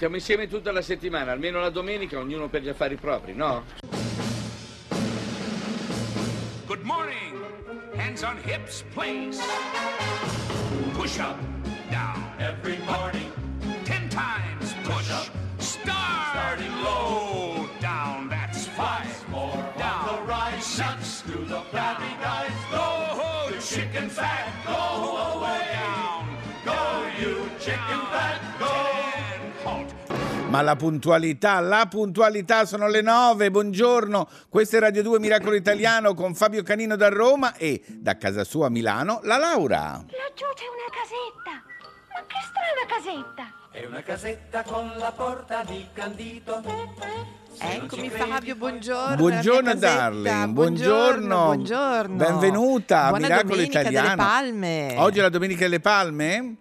Siamo insieme tutta la settimana, almeno la domenica, ognuno per gli affari propri, no? Good morning. Hands on hips, please. Push up, down. Every morning. Ten times push. up. Starting low, down. That's five. More down. the rise. Six to the flabby guys. Go, the chicken fat. Go away. Down. Go, you chicken fat. Go. Ma la puntualità, la puntualità sono le 9, buongiorno, questo è Radio 2 Miracolo Italiano con Fabio Canino da Roma e da casa sua a Milano la Laura. Laggiù c'è una casetta. Ma che strana casetta. È una casetta con la porta di candito. Eccomi Fabio, buongiorno. Buongiorno darling, buongiorno. buongiorno. Benvenuta a Buona Miracolo domenica Italiano. delle Palme. Oggi è la Domenica delle Palme?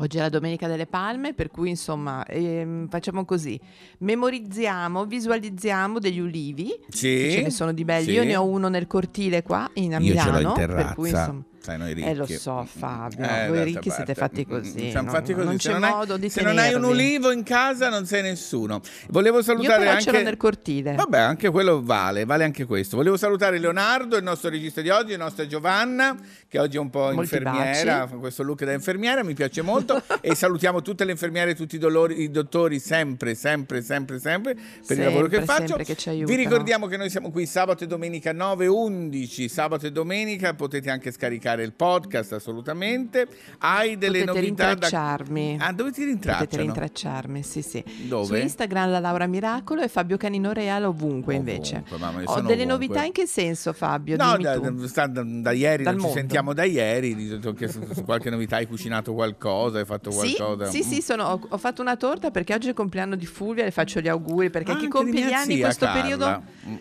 Oggi è la Domenica delle Palme, per cui insomma ehm, facciamo così, memorizziamo, visualizziamo degli ulivi, Sì. ce ne sono di belli, sì. io ne ho uno nel cortile qua in, a Io ce l'ho Milano, in terrazza. per cui insomma... Sai, noi ricchi. Eh lo so Fabio, Eh, voi ricchi siete parte, fatti mm, così, Siamo no? fatti così. non se c'è non hai- modo di Se non hai un ulivo in casa non sei nessuno. Volevo salutare però anche... nel cortile. Vabbè, anche quello vale, vale anche questo. Volevo salutare Leonardo, il nostro regista di oggi, la nostra Giovanna, che oggi è un po' Molti infermiera, baci. questo look da infermiera, mi piace molto. e salutiamo tutte le infermiere e tutti i, dolori- i dottori sempre, sempre, sempre, sempre per il lavoro che Sempre, faccio. sempre che ci Vi ricordiamo che noi siamo qui sabato e domenica 9 11, sabato e domenica, potete anche scaricare il podcast assolutamente. Hai delle Potete novità da... rintracciarmi. Ah, dove ti rintracciano? Potete rintracciarmi, sì, sì. Dove? Su Instagram la Laura Miracolo e Fabio Canino Reale ovunque, invece. Ovunque, mamma, io Ho delle ovunque. novità in che senso, Fabio? No, da, da- da- da ieri, Dal non ci mondo. sentiamo da ieri, che su, su qualche novità hai cucinato qualcosa, hai fatto Sì, qualcosa. sì, sì, sono- ho, ho fatto una torta perché oggi è il compleanno di Fulvia, le faccio gli auguri perché Ah, chi compie gli anni in questo periodo Mm.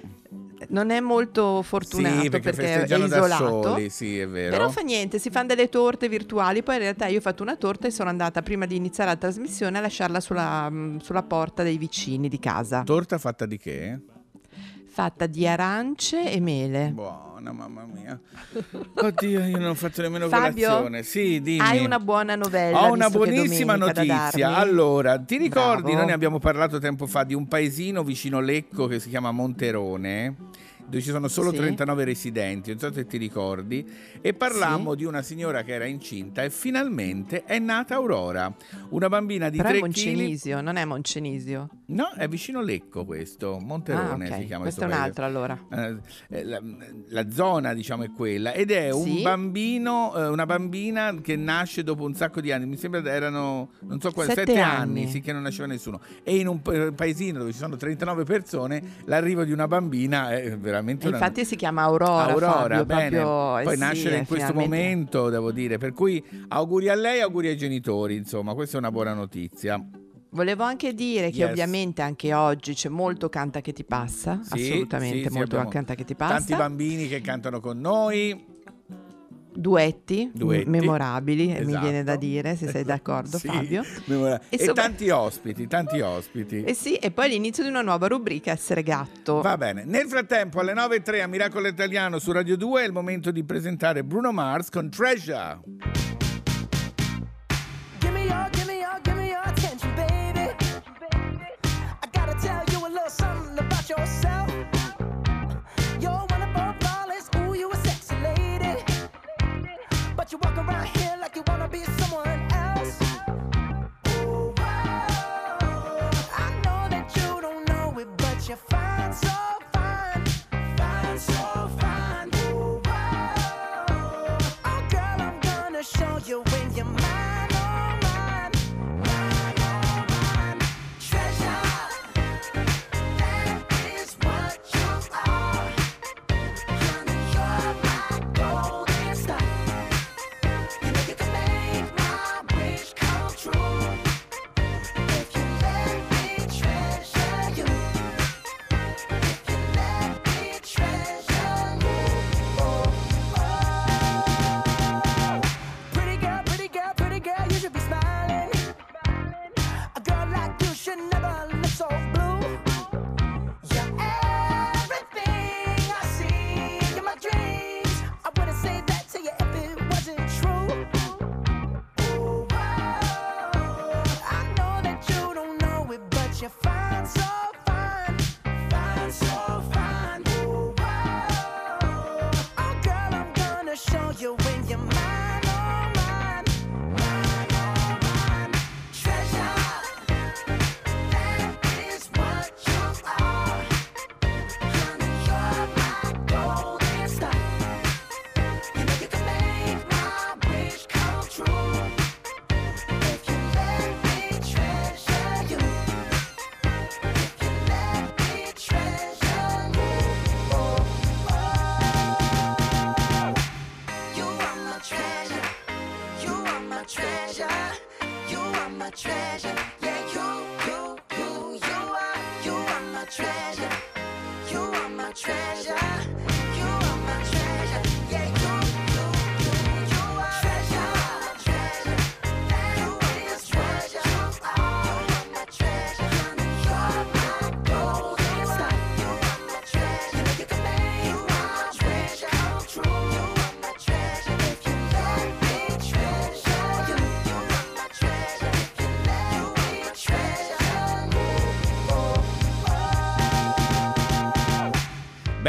Non è molto fortunato Sì, perché, perché, è isolato. soli, sì, è vero. Però fa niente, si fanno delle torte virtuali. Poi in realtà io ho fatto una torta e sono andata prima di iniziare la trasmissione a lasciarla sulla, sulla porta dei vicini di casa. Torta fatta di che? Fatta di arance e mele. Buona, mamma mia. Oddio, io non ho fatto nemmeno Fabio, colazione. Sì, dimmi. Hai una buona novella. Ho una buonissima notizia. Allora, ti ricordi, Bravo. noi ne abbiamo parlato tempo fa di un paesino vicino Lecco che si chiama Monterone, dove ci sono solo Sì. 39 residenti, non so se ti ricordi, e parlammo Sì. di una signora che era incinta e finalmente è nata Aurora, una bambina di Però è 3 kg. Moncenisio, non è Moncenisio. No, è vicino Lecco questo, Monterone ah, ok. si chiama Questo è un altro allora. Eh, eh, la, la zona diciamo è quella ed è un Sì. bambino eh, una bambina che nasce dopo un sacco di anni mi sembra erano non so Sette sette anni. anni sì che non nasceva nessuno e in un pa- paesino dove ci sono 39 persone l'arrivo di una bambina è veramente E una infatti si chiama Aurora. Aurora, Fabio, bene. proprio- eh Poi sì, nascere in eh, questo momento, devo dire. Per cui auguri a lei, auguri ai genitori. Insomma, questa è una buona notizia. Volevo anche dire che Yes. ovviamente anche oggi c'è molto canta che ti passa, Sì, assolutamente sì, molto canta che ti Tanti passa. bambini che cantano con noi. Duetti, Duetti. memorabili, mi Esatto. viene da dire, se sei d'accordo Sì, Fabio. memora- E, E sopra- tanti ospiti, tanti ospiti. E sì, e poi l'inizio di una nuova rubrica, Essere gatto. Va bene. Nel frattempo, alle 9.03 a Miracolo Italiano su Radio 2 è il momento di presentare Bruno Mars con Treasure. Give me your, give me your, give me your attention, baby. I gotta tell you a little something about yourself.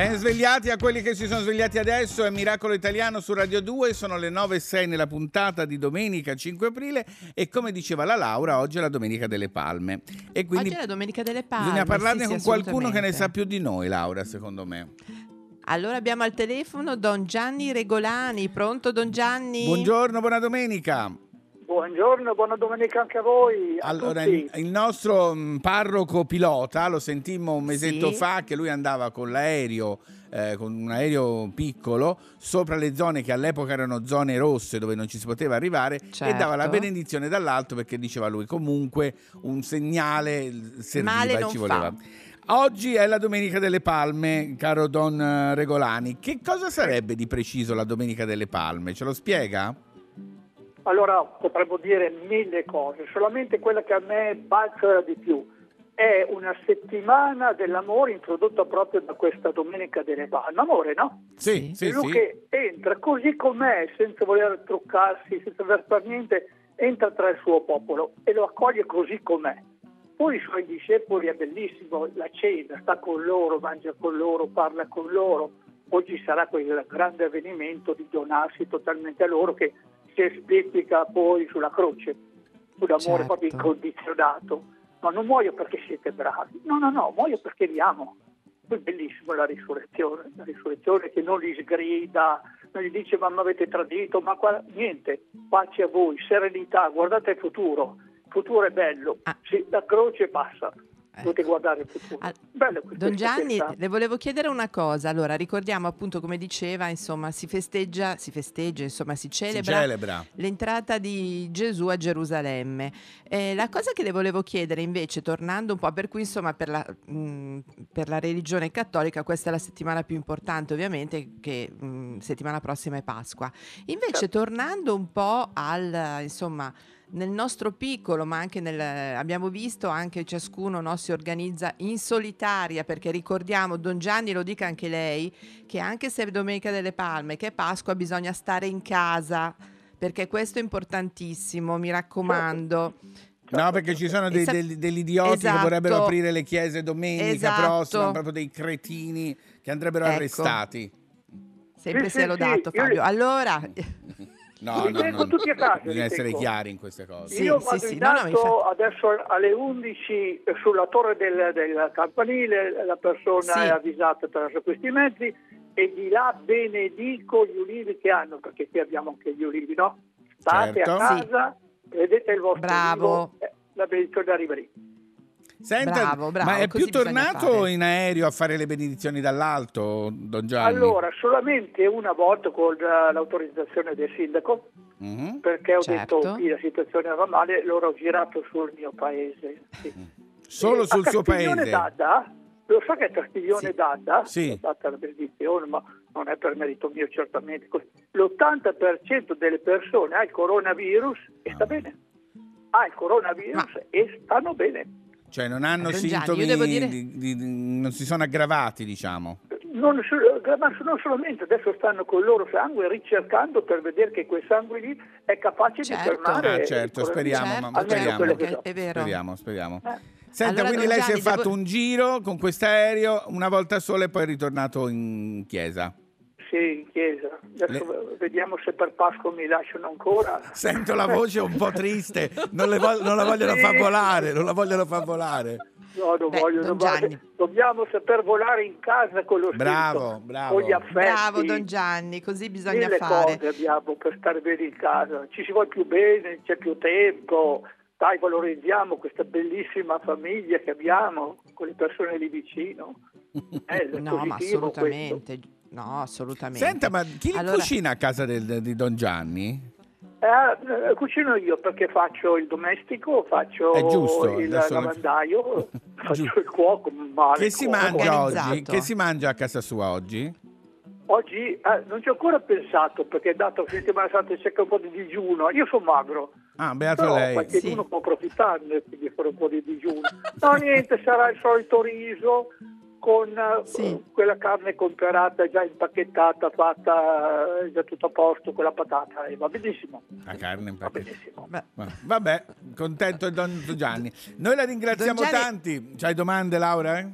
Ben svegliati a quelli che si sono svegliati adesso, è Miracolo Italiano su Radio 2, sono le 9 e 6 nella puntata di domenica 5 aprile e come diceva la Laura, oggi è la Domenica delle Palme. E quindi Oggi è la Domenica delle Palme. bisogna parlarne sì, sì, con qualcuno che ne sa più di noi, Laura, secondo me. Allora abbiamo al telefono Don Gianni Regolani. Pronto Don Gianni? Buongiorno, buona domenica. Buongiorno, buona domenica anche a voi. A Allora, tutti. il, nostro mh, parroco pilota, lo sentimmo un mesetto Sì. fa, che lui andava con l'aereo, eh, con un aereo piccolo, sopra le zone che all'epoca erano zone rosse dove non ci si poteva arrivare e dava la Certo. benedizione dall'alto perché diceva lui comunque un segnale serviva Male e ci fa. voleva. Oggi è la Domenica delle Palme, caro Don eh, Regolani. Che cosa sarebbe di preciso la Domenica delle Palme? Ce lo spiega? Allora potremmo dire mille cose, solamente quella che a me balza di più è una settimana dell'amore introdotta proprio da questa Domenica delle Palme. Amore, no? Sì, sì, lui sì. che entra così com'è, senza voler truccarsi, senza voler fare niente, entra tra il suo popolo e lo accoglie così com'è. Poi i suoi discepoli è bellissimo, la cena, sta con loro, mangia con loro, parla con loro. Poi ci sarà quel grande avvenimento di donarsi totalmente a loro che si esplica poi sulla croce, un amore Certo. proprio incondizionato. Ma non muoio perché siete bravi, no, no, no, muoio perché vi amo. Poi è bellissimo la risurrezione, la risurrezione che non li sgrida, non gli dice ma mi avete tradito, ma qua niente, pace a voi, serenità, guardate il futuro, il futuro è bello, Ah. sì, la croce passa, potete Ecco. guardare il futuro. Ah, Don Gianni, le volevo chiedere una cosa. Allora, ricordiamo appunto, come diceva, insomma, si festeggia, si festeggia, insomma, si Si celebra celebra. l'entrata di Gesù a Gerusalemme. Eh, la cosa che le volevo chiedere invece, tornando un po', per cui insomma per la, mh, per la religione cattolica questa è la settimana più importante ovviamente, che mh, settimana prossima è Pasqua. Invece tornando un po' al, insomma, nel nostro piccolo, ma anche nel, abbiamo visto anche ciascuno no, si organizza in solitaria, perché ricordiamo, Don Gianni lo dica anche lei, che anche se è Domenica delle Palme, che è Pasqua, bisogna stare in casa, perché questo è importantissimo, mi raccomando. No, perché ci sono dei- degli, degli idioti esatto. che vorrebbero aprire le chiese domenica Esatto. prossima, proprio dei cretini che andrebbero Ecco. arrestati. Sempre Sì, sì, lodato sì, io- Fabio. Allora, No, Li no, tengo no. tutti a casa, Bisogna essere tengo. chiari in queste cose. Sì, Io sì, vado sì, in no, infatti- adesso alle 11 sulla torre del, del campanile, la persona Sì. è avvisata attraverso questi mezzi e di là benedico gli ulivi che hanno, perché qui abbiamo anche gli ulivi, no? State Certo. a casa, vedete il vostro Bravo. ulivo, eh, la benedizione arriva lì. Senta, Bravo, bravo, ma è più tornato fare. in aereo a fare le benedizioni dall'alto, Don Gianni? Allora, solamente una volta con eh, l'autorizzazione del sindaco, Mhm. perché ho Certo. detto qui la situazione va male, loro ho girato sul mio paese. sì. Solo Eh, sul suo Castiglione paese? d'Adda, lo sa che a Castiglione Sì. d'Adda Sì. è stata la benedizione, ma non è per merito mio certamente. L'80% delle persone ha il coronavirus e sta Ah. bene. Ha il coronavirus Ma- e stanno bene. Cioè non hanno Don Gianni, sintomi, dire- di- di- di- non si sono aggravati, diciamo. Non, non solamente, adesso stanno con il loro sangue ricercando per vedere che quel sangue lì è capace Certo. di fermare Ah, certo, coronavirus. speriamo, Certo, ma speriamo. quello che che so. è vero. Speriamo, speriamo. Eh. Senta, Allora, quindi lei si è Gianni, fatto devo- un giro con quest'aereo una volta sola e poi è ritornato in chiesa. Sì, in chiesa. Adesso vediamo se per Pasqua mi lasciano ancora. Sento la voce un po' triste, non, le vo- non la vogliono far volare, non la vogliono far volare. No, non Beh, voglio, don non voglio. Gianni. Dobbiamo saper volare in casa con lo spirito, Bravo, bravo. con gli affetti. Bravo Don Gianni, così bisogna mille fare. cose abbiamo per stare bene in casa. Ci si vuole più bene, c'è più tempo. Dai, valorizziamo questa bellissima famiglia che abbiamo con le persone lì vicino. Eh, è No, ma assolutamente. No, assolutamente. Senta, ma chi Allora- cucina a casa del- di Don Gianni? Eh, eh, cucino io perché faccio il domestico, faccio È giusto, il lavandaio, faccio il cuoco, male Che si cuoco. mangia oggi? Che si mangia a casa sua oggi? Oggi eh, non ci ho ancora pensato perché dato che settimana santa c'è un po' di digiuno, io sono magro, Ah, beato però lei. qualcuno Sì. può approfittarne quindi fare un po' di digiuno. No, niente, sarà il solito riso con eh, Sì. quella carne comperata già impacchettata, fatta eh, già tutto a posto, con la patata, e va benissimo, La carne in va Vabbè, contento di Don Gianni. Noi la ringraziamo Gianni- tanti. C'hai domande, Laura? eh?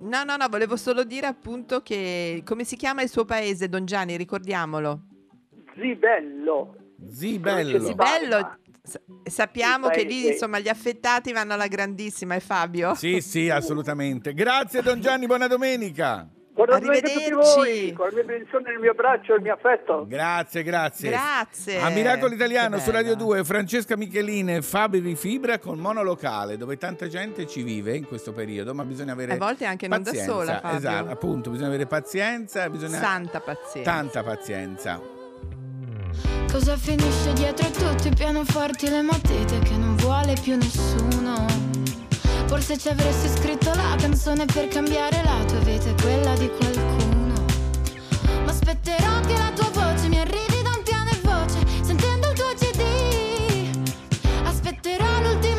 No, no, no, volevo solo dire appunto che come si chiama il suo paese, Don Gianni, ricordiamolo. Zibello. Zibello. Sì, Bello. s- Sappiamo che lì insomma gli affettati vanno alla grandissima, è Fabio? Sì, sì, assolutamente. Grazie Don Gianni, buona domenica. Buona domenica a tutti Arrivederci. voi, con la mia benedizione, il mio abbraccio e il mio affetto. Grazie, grazie. Grazie. A Miracolo Italiano su Radio bella. 2, Francesca Micheline e Fabio di Fibra con monolocale, dove tanta gente ci vive in questo periodo, ma bisogna avere A volte anche non da pazienza. sola, Fabio. Esatto, appunto, bisogna avere pazienza, bisogna Santa pazienza. tanta pazienza. Cosa finisce dietro a tutti i pianoforti le matite che non vuole più nessuno? Forse ci avresti scritto la canzone per cambiare la tua vita e quella di qualcuno. Ma aspetterò che la tua voce mi arrivi da un piano e voce, sentendo il tuo CD. Aspetterò l'ultima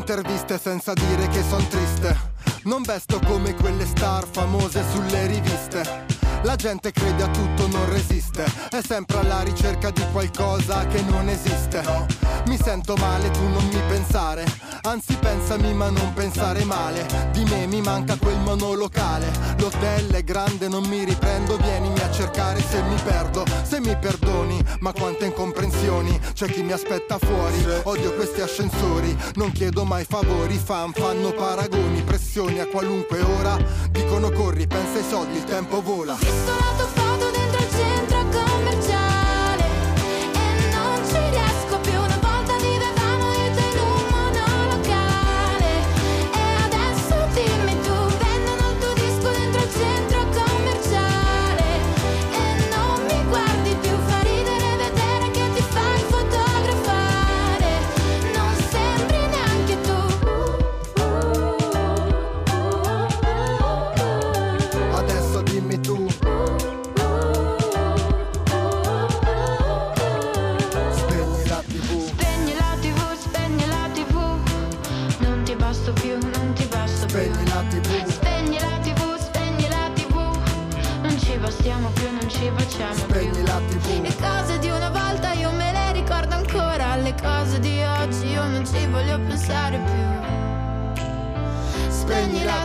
interviste senza dire che son triste. Non vesto come quelle star famose sulle riviste. La gente crede a tutto, non resiste. È sempre alla ricerca di qualcosa che non esiste. Mi sento male, tu non mi pensare. Anzi, pensami, ma non pensare male. Di me mi manca quel monolocale. L'hotel è grande, non mi riprendo. Vienimi a cercare se mi perdo. Se mi perdoni, ma quante incomprensioni. C'è chi mi aspetta fuori. Odio questi ascensori. Non chiedo mai favori. Fan fanno paragoni, pressioni a qualunque ora. Dicono corri, pensa ai soldi, il tempo vola. Visto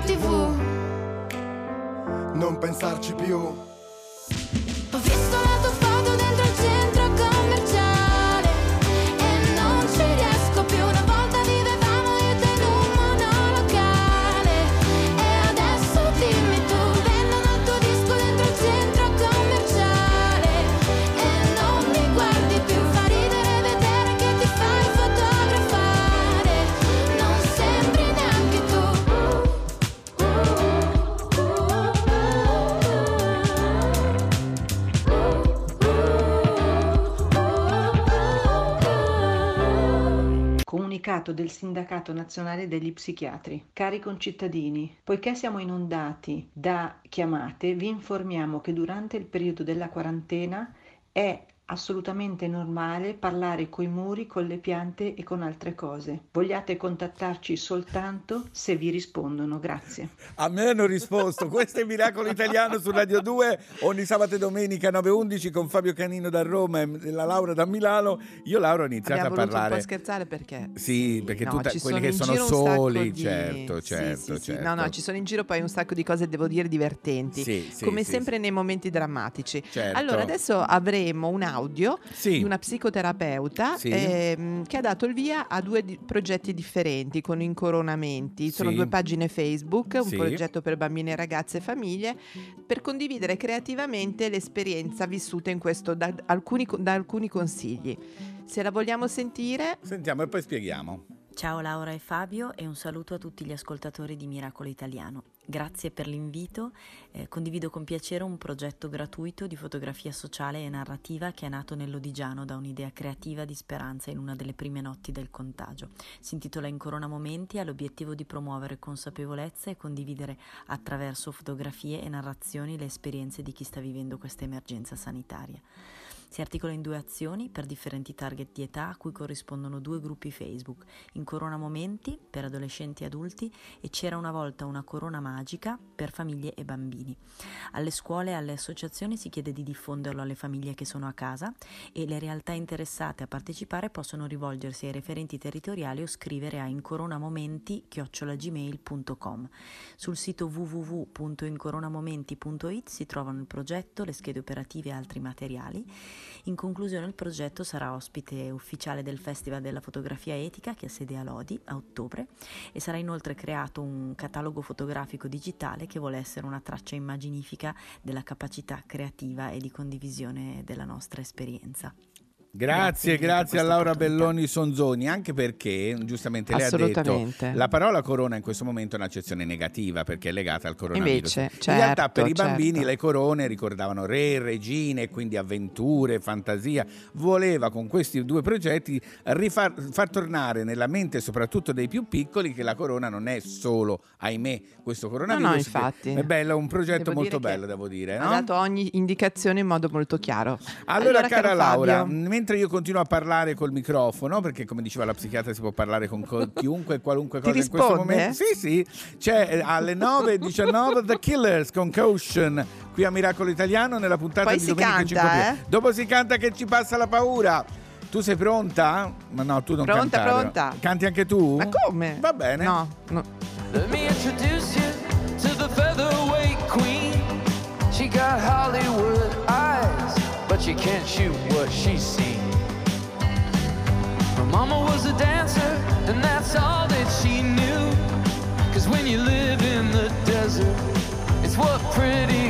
tv Non pensarci più. Comunicato del Sindacato Nazionale degli Psichiatri. Cari concittadini, poiché siamo inondati da chiamate, vi informiamo che durante il periodo della quarantena è assolutamente normale parlare coi muri, con le piante e con altre cose. Vogliate contattarci soltanto se vi rispondono. Grazie. A me hanno risposto, questo è Miracolo Italiano su Radio 2, ogni sabato e domenica 9.11 con Fabio Canino da Roma e la Laura da Milano. Io Laura ho iniziato Abbiamo a parlare... po' scherzare perché Sì, perché no, ci quelli che sono soli, di- certo, Sì, certo, sì, sì. certo. No, no, ci sono in giro poi un sacco di cose, devo dire, divertenti. Sì, sì, come sì, sempre nei momenti drammatici. Certo. Allora, adesso avremo un audio Sì. di una psicoterapeuta Sì. ehm, che ha dato il via a due di- progetti differenti con incoronamenti. Sono Sì. due pagine Facebook, un progetto per bambini, ragazze e famiglie, per condividere creativamente l'esperienza vissuta in questo da alcuni, da alcuni consigli. Se la vogliamo sentire, Sentiamo e poi spieghiamo. Ciao Laura e Fabio e un saluto a tutti gli ascoltatori di Miracolo Italiano. Grazie per l'invito. Eh, condivido con piacere un progetto gratuito di fotografia sociale e narrativa che è nato nell'Odigiano da un'idea creativa di speranza in una delle prime notti del contagio. Si intitola In Corona Momenti e ha l'obiettivo di promuovere consapevolezza e condividere attraverso fotografie e narrazioni le esperienze di chi sta vivendo questa emergenza sanitaria. Si articola in due azioni per differenti target di età a cui corrispondono due gruppi Facebook, in Corona Momenti per adolescenti e adulti e C'era una volta una corona magica per famiglie e bambini. Alle scuole e alle associazioni si chiede di diffonderlo alle famiglie che sono a casa e le realtà interessate a partecipare possono rivolgersi ai referenti territoriali o scrivere a incoronamomenti.gmail.com. Sul sito www.incoronamomenti.it si trovano il progetto, le schede operative e altri materiali. In conclusione il progetto sarà ospite ufficiale del Festival della Fotografia Etica che ha sede a Lodi a ottobre e sarà inoltre creato un catalogo fotografico digitale che vuole essere una traccia immaginifica della capacità creativa e di condivisione della nostra esperienza. Grazie, Grazie grazie, a Laura opportunità. Belloni Sonzoni, anche perché giustamente lei ha detto la parola corona in questo momento è un'accezione negativa perché è legata al coronavirus. Invece, in realtà certo, per i bambini certo. le corone ricordavano re, regine, quindi avventure, fantasia. Voleva con questi due progetti rifar, far tornare nella mente soprattutto dei più piccoli che la corona non è solo, ahimè, questo coronavirus. che infatti. È bello, un progetto Devo molto bello, devo dire. ha no? dato ogni indicazione in modo molto chiaro. Allora, cara caro Laura, Fabio, mentre io continuo a parlare col microfono, perché come diceva la psichiatra si può parlare con co- chiunque e qualunque Ti cosa in questo momento. Sì, sì, c'è eh, alle 9.19 The Killers con Caution qui a Miracolo Italiano nella puntata Poi di domenica canta, 5 aprile. eh? Dopo si canta che ci passa la paura. Tu sei pronta? Ma no, tu non Pronta, cantare. pronta. Canti anche tu? Ma come? Va bene. No, no. Let me introduce you to the featherweight queen. She got Hollywood eyes, but you can't shoot what she's seen. Her mama was a dancer, and that's all that she knew. Cause when you live in the desert, it's what pretty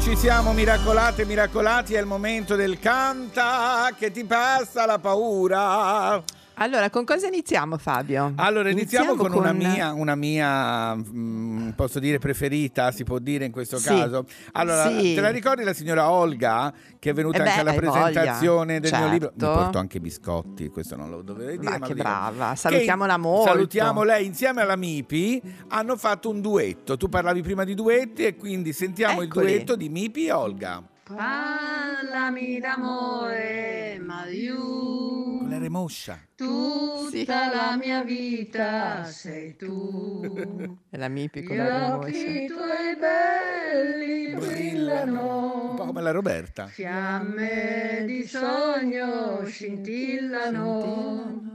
ci siamo, miracolate, miracolati, è il momento del canta che ti passa la paura. Allora, con cosa iniziamo Fabio? Allora, iniziamo, con, Una, mia, una mia posso dire, preferita, si può dire in questo Sì. caso. Allora, Sì. te la ricordi la signora Olga, che è venuta Eh beh, anche alla presentazione voglia, del mio libro? Mi certo. porto anche i biscotti, questo non lo dovevo dire. Ma ma che brava, Che salutiamola molto. Salutiamo lei insieme alla Mipi, hanno fatto un duetto. Tu parlavi prima di duetti e quindi sentiamo Eccoli. il duetto di Mipi e Olga. Parlami d'amore, ma io Con la remoscia. tutta la mia vita sei tu. È la mia Gli piccola occhi remoscia. tuoi belli brillano, Un po' come la Roberta. fiamme di sogno scintillano.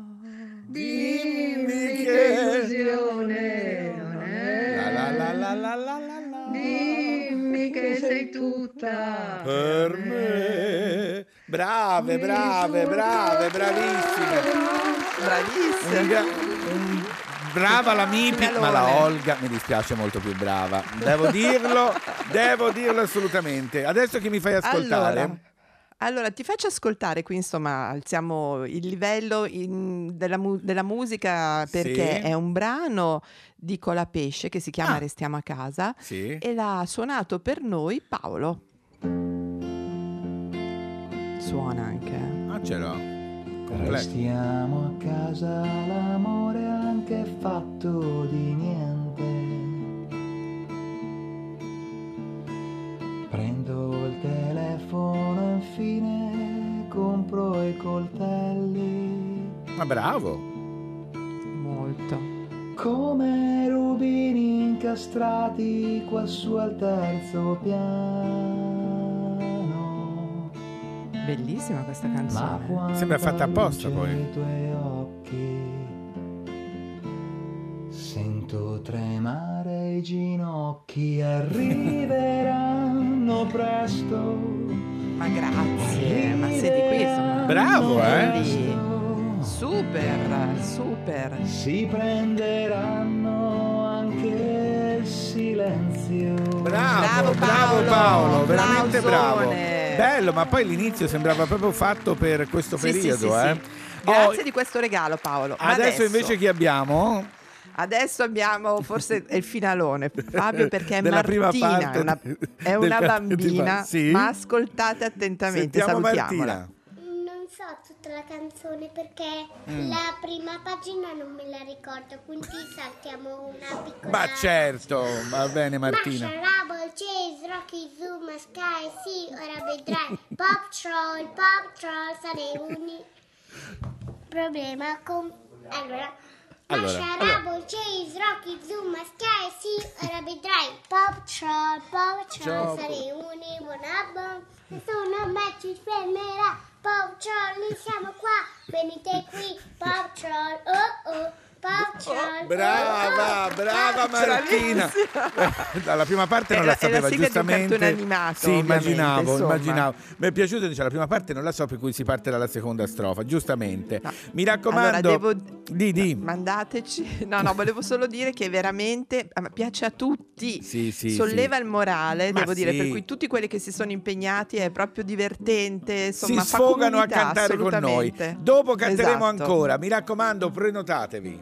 Dimmi che illusione non è. La la la la la la la la. Dimmi che sei tutta Per me. Brave, brave, brave, bravissime. Bravissime. Brava la Mipi, ma la Olga mi dispiace molto più brava. Devo dirlo, devo dirlo assolutamente. Adesso che mi fai ascoltare? Allora, allora, ti faccio ascoltare qui, insomma, alziamo il livello in- della, mu- della musica perché Sì. è un brano di Colapesce che si chiama Ah. Restiamo a casa Sì. e l'ha suonato per noi Paolo. Suona anche. eh. Ah, ce l'ho. Completo. Restiamo a casa, l'amore anche fatto di niente. Prendo il telefono e infine compro i coltelli. Ma bravo. Molto. Come rubini incastrati quassù al terzo piano. Bellissima questa canzone. Sembra fatta apposta, poi. i tuoi occhi Sento tremare i ginocchi, arriveranno presto. Ma grazie, ma sei di qui, insomma. Bravo, eh? Super, super. Si prenderanno anche il silenzio. Bravo, bravo Paolo, veramente bravo. Bello, ma poi l'inizio sembrava proprio fatto per questo Sì, sì, periodo, sì, eh. sì. Grazie di questo regalo Paolo. Ma Adesso, invece chi abbiamo? Adesso abbiamo forse il finalone, Fabio, perché è Della Martina, è una, è una bambina, sì? ma ascoltate attentamente, Sentiamo salutiamola. Martina. Non so tutta la canzone perché Mm. la prima pagina non me la ricordo, quindi saltiamo una piccola. Ma certo, va bene Martina. Marshall, Rubble, Chase, Rocky, Zoom, Sky, sì, ora vedrai. Pop Troll, Pop Troll, sarei uni. Problema con. Allora. Allora, Masha, allora. Rubble, Chase, Rocky, Zoom, Sky, sì, ora vedrai. Pop Troll, Pop Troll, Ciao. sarei uni, buona bon. Nessuno mai ci fermerà. Pop Troll, noi siamo qua. Venite qui, Pop Troll, oh oh. Brava, oh, brava Troll. Martina. Dalla prima parte non È la la- è la sapeva, sigla di un giustamente. animato, Sì, immaginavo, insomma. immaginavo. Mi è piaciuto, dice, la prima parte non la so, per cui si parte dalla seconda strofa, giustamente. Mi raccomando, Allora, devo- di, di. Mandateci. No, no, volevo solo dire che veramente a me piace a tutti. Sì, sì, Solleva sì. il morale, Ma devo dire, per cui tutti quelli che si sono impegnati è proprio divertente, insomma, si fa sfogano a comunità, cantare con noi. Dopo canteremo Esatto. ancora. Mi raccomando, prenotatevi.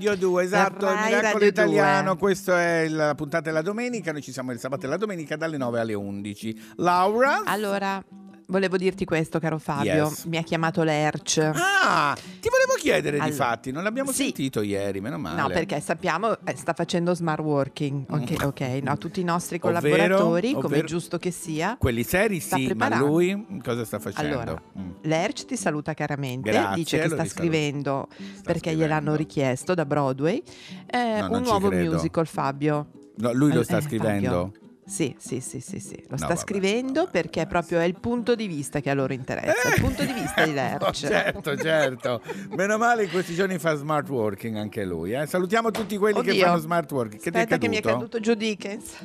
Radio 2, esatto, il Miracolo Radio Italiano, 2. questa è la puntata della domenica, noi ci siamo il sabato e la domenica dalle 9 alle 11. Laura? Allora, volevo dirti questo, caro Fabio. Yes. Mi ha chiamato l'Erc. Ah, ti volevo chiedere di Allora, fatti, non l'abbiamo sì. sentito ieri, meno male. No, perché sappiamo, eh, sta facendo smart working, ok, Mm. ok, no, tutti i nostri Ovvero- collaboratori, come è ovvero- giusto che sia. Quelli seri sta sì, ma lui cosa sta facendo? Allora, Mm. L'Erc ti saluta caramente, Grazie, dice che sta scrivendo perché gliel'hanno richiesto da Broadway eh, No, un nuovo musical, Fabio. No, lui lo sta eh, scrivendo? Fabio. Sì, sì, sì, sì, sì. Lo No, sta vabbè. scrivendo perché proprio è il punto di vista che a loro interessa, il punto di vista di Lerch. certo, certo. Meno male in questi giorni fa smart working anche lui. eh. Salutiamo tutti quelli che Oddio. fanno smart working. Che Aspetta che mi è caduto? giù Dickens.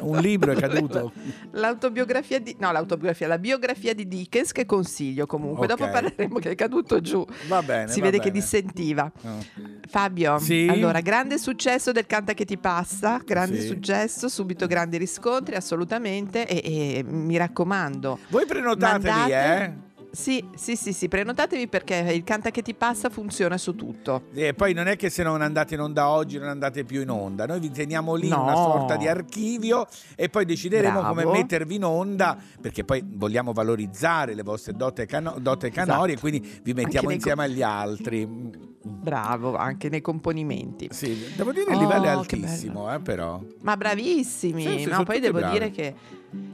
Un libro è caduto. L'autobiografia di no, l'autobiografia, la biografia di Dickens che consiglio comunque. Ok. Dopo parleremo che è caduto giù. Va bene. si vede che bene. dissentiva. Oh. Fabio, Sì? allora, grande successo del Canta che ti passa, grande Sì. successo, subito grandi riscontri, assolutamente, e, e mi raccomando. Voi prenotatevi, mandate- eh? Sì, sì, sì, sì, prenotatevi perché il Canta che ti passa funziona su tutto. E poi non è che se non andate in onda oggi non andate più in onda, noi vi teniamo lì No. una sorta di archivio e poi decideremo Bravo. come mettervi in onda perché poi vogliamo valorizzare le vostre dote, cano- dote canori e quindi vi mettiamo insieme co- agli altri. Bravo, anche nei componimenti. Sì, devo dire il livello è Oh, che altissimo, eh, però. Ma bravissimi, Sì, sì, no? Poi devo bravi. dire che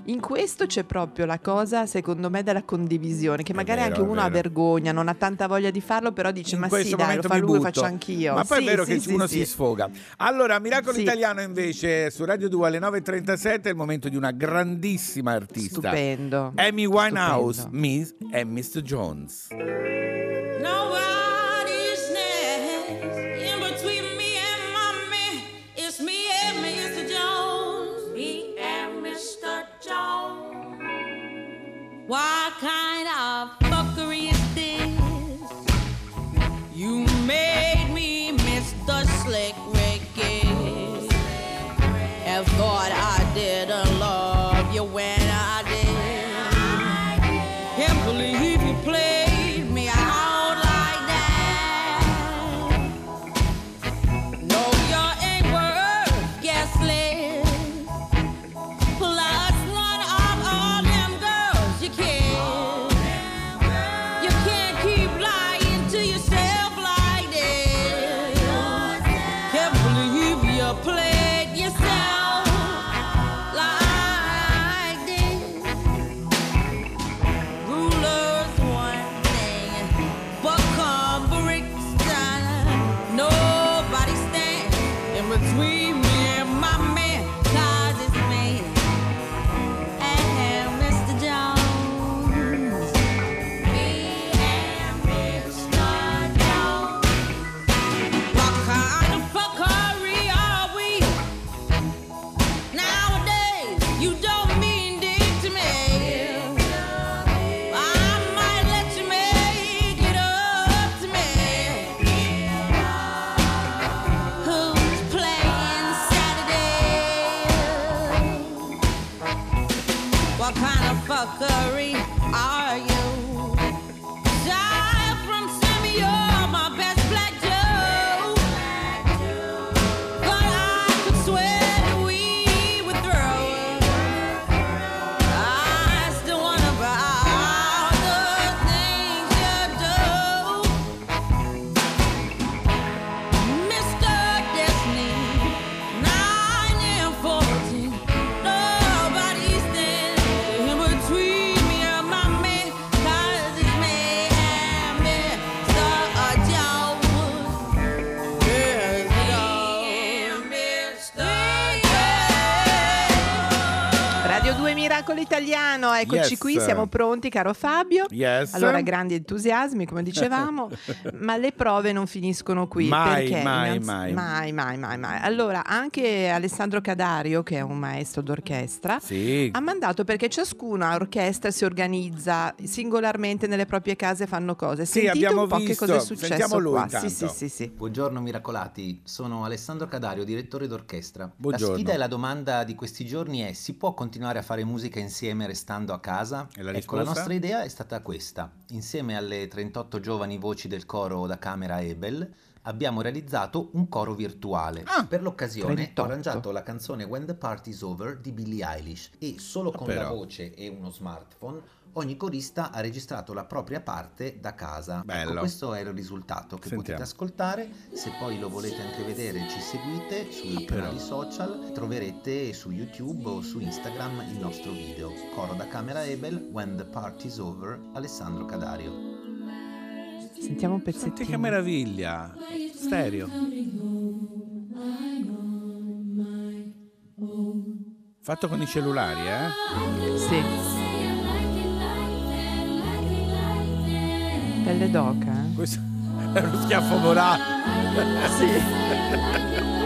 in questo c'è proprio la cosa, secondo me, della condivisione, che magari vero, anche è uno ha vergogna, non ha tanta voglia di farlo, però dice in ma sì, dai, lo fa lui, lo faccio anch'io. Ma poi Sì, è vero che uno si sfoga. Allora, Miracolo. Italiano invece su Radio 2 alle 9.37 è il momento di una grandissima artista. Stupendo. Amy Winehouse, Stupendo. Miss e Mr. Jones. What kind of fuckery is this? You made me Mr. Slick Ricky. And thought I didn't love you when Miracolo Italiano, eccoci Yes. qui, siamo pronti, caro Fabio. Yes. Allora, grandi entusiasmi, come dicevamo, ma le prove non finiscono qui. Mai, perché mai, innanzi- mai. mai, mai, mai, mai. Allora, anche Alessandro Cadario, che è un maestro d'orchestra, Sì. ha mandato perché ciascuna orchestra si organizza singolarmente nelle proprie case, fanno cose. Sì, Sentite abbiamo un po' che visto. cosa è successo Sentiamo lui qua. Sì, sì, sì, sì. Buongiorno miracolati, sono Alessandro Cadario, direttore d'orchestra. Buongiorno. La sfida e la domanda di questi giorni è: si può continuare a fare musica insieme restando a casa? E la ecco, la nostra idea è stata questa. Insieme alle 38 giovani voci del coro da camera Ebel abbiamo realizzato un coro virtuale. Ah, per l'occasione 38. ho arrangiato la canzone When the Party's Over di Billie Eilish e solo con la Però. voce e uno smartphone ogni corista ha registrato la propria parte da casa. Bello. Ecco, questo è il risultato che Sentiamo. potete ascoltare. Se poi lo volete anche vedere, ci seguite sui Però. canali social, troverete su YouTube o su Instagram il nostro video. Coro da camera Ebel, When the Party's Over, Alessandro Cadario. Sentiamo un Senti pezzettino. che meraviglia. Stereo. Fatto con i cellulari, eh? Sì. Pelle d'oca. eh? Questo è uno schiaffo morale. Ma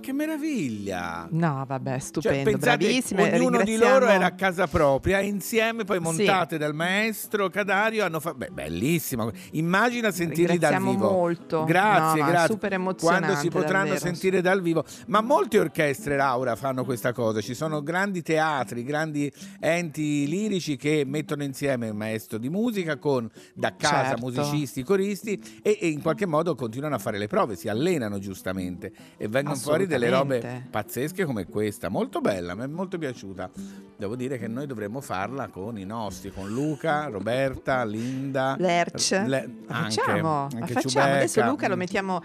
che meraviglia! No, vabbè, Cioè, stupendo, pensate, bravissime. ognuno di loro era a casa propria, insieme, poi montate dal maestro Cadario, hanno fatto... Beh, bellissimo. Immagina sentirli dal vivo. molto. Grazie, No, grazie. super emozionante, Quando si potranno davvero. sentire dal vivo. Ma molte orchestre, Laura, fanno questa cosa. Ci sono grandi teatri, grandi enti lirici che mettono insieme il maestro di musica con da casa Certo. musicisti, coristi e, e in qualche modo continuano a fare le prove, si allenano giustamente e vengono fuori delle robe pazzesche come questa, molto bella, mi è molto piaciuta. Devo dire che noi dovremmo farla con i nostri, con Luca, Roberta, Linda, Lerch. Le- anche, facciamo, anche facciamo. Adesso. Luca lo mettiamo,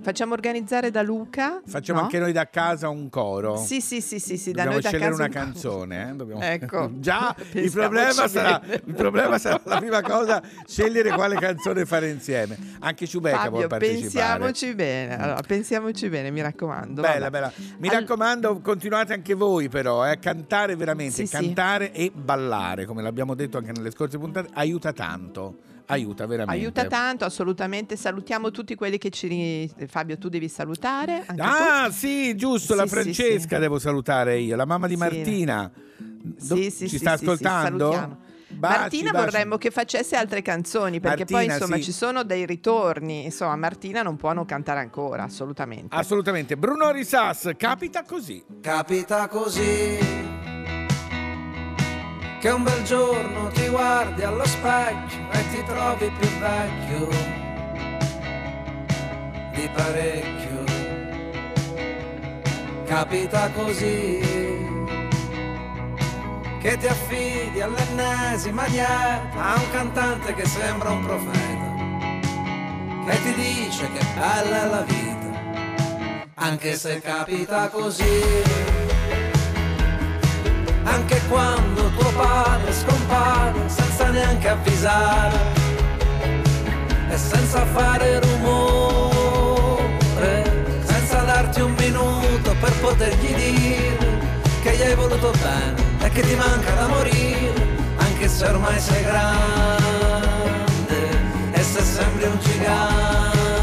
facciamo organizzare da Luca. Facciamo no? anche noi da casa un coro. Sì, sì, sì, sì, sì, Dobbiamo scegliere una un canzone. eh, dobbiamo- Ecco. Già, il problema, sarà, il problema sarà la prima cosa, scegliere quale canzone fare insieme. Anche Ciubecca vuole Fabio, partecipare. pensiamoci bene. Allora, pensiamoci bene, mi raccomando. Bella, bella. Mi Al- raccomando, continuate anche voi però, eh, a cantare veramente, Sì, sì. cantare e ballare, come l'abbiamo detto anche nelle scorse puntate, aiuta tanto, aiuta veramente. Aiuta tanto, assolutamente. Salutiamo tutti quelli che ci. Fabio, tu devi salutare. Anche Ah, tu. sì, giusto, la Sì, sì, Francesca devo salutare io, la mamma di Sì. Martina. Do- Sì, sì, ci sì, sta sì, sì, ascoltando? Baci, Martina baci. vorremmo che facesse altre canzoni perché poi Martina, insomma sì. ci sono dei ritorni. Insomma, Martina non può non cantare ancora, assolutamente. Assolutamente. Bruno Risas, capita così. Capita così che un bel giorno ti guardi allo specchio e ti trovi più vecchio di parecchio. Capita così che ti affidi all'ennesima dieta a un cantante che sembra un profeta che ti dice che bella è la vita, anche se capita così. Anche quando tuo padre scompare senza neanche avvisare e senza fare rumore, senza darti un minuto per potergli dire che gli hai voluto bene e che ti manca da morire, anche se ormai sei grande e se sembri un gigante,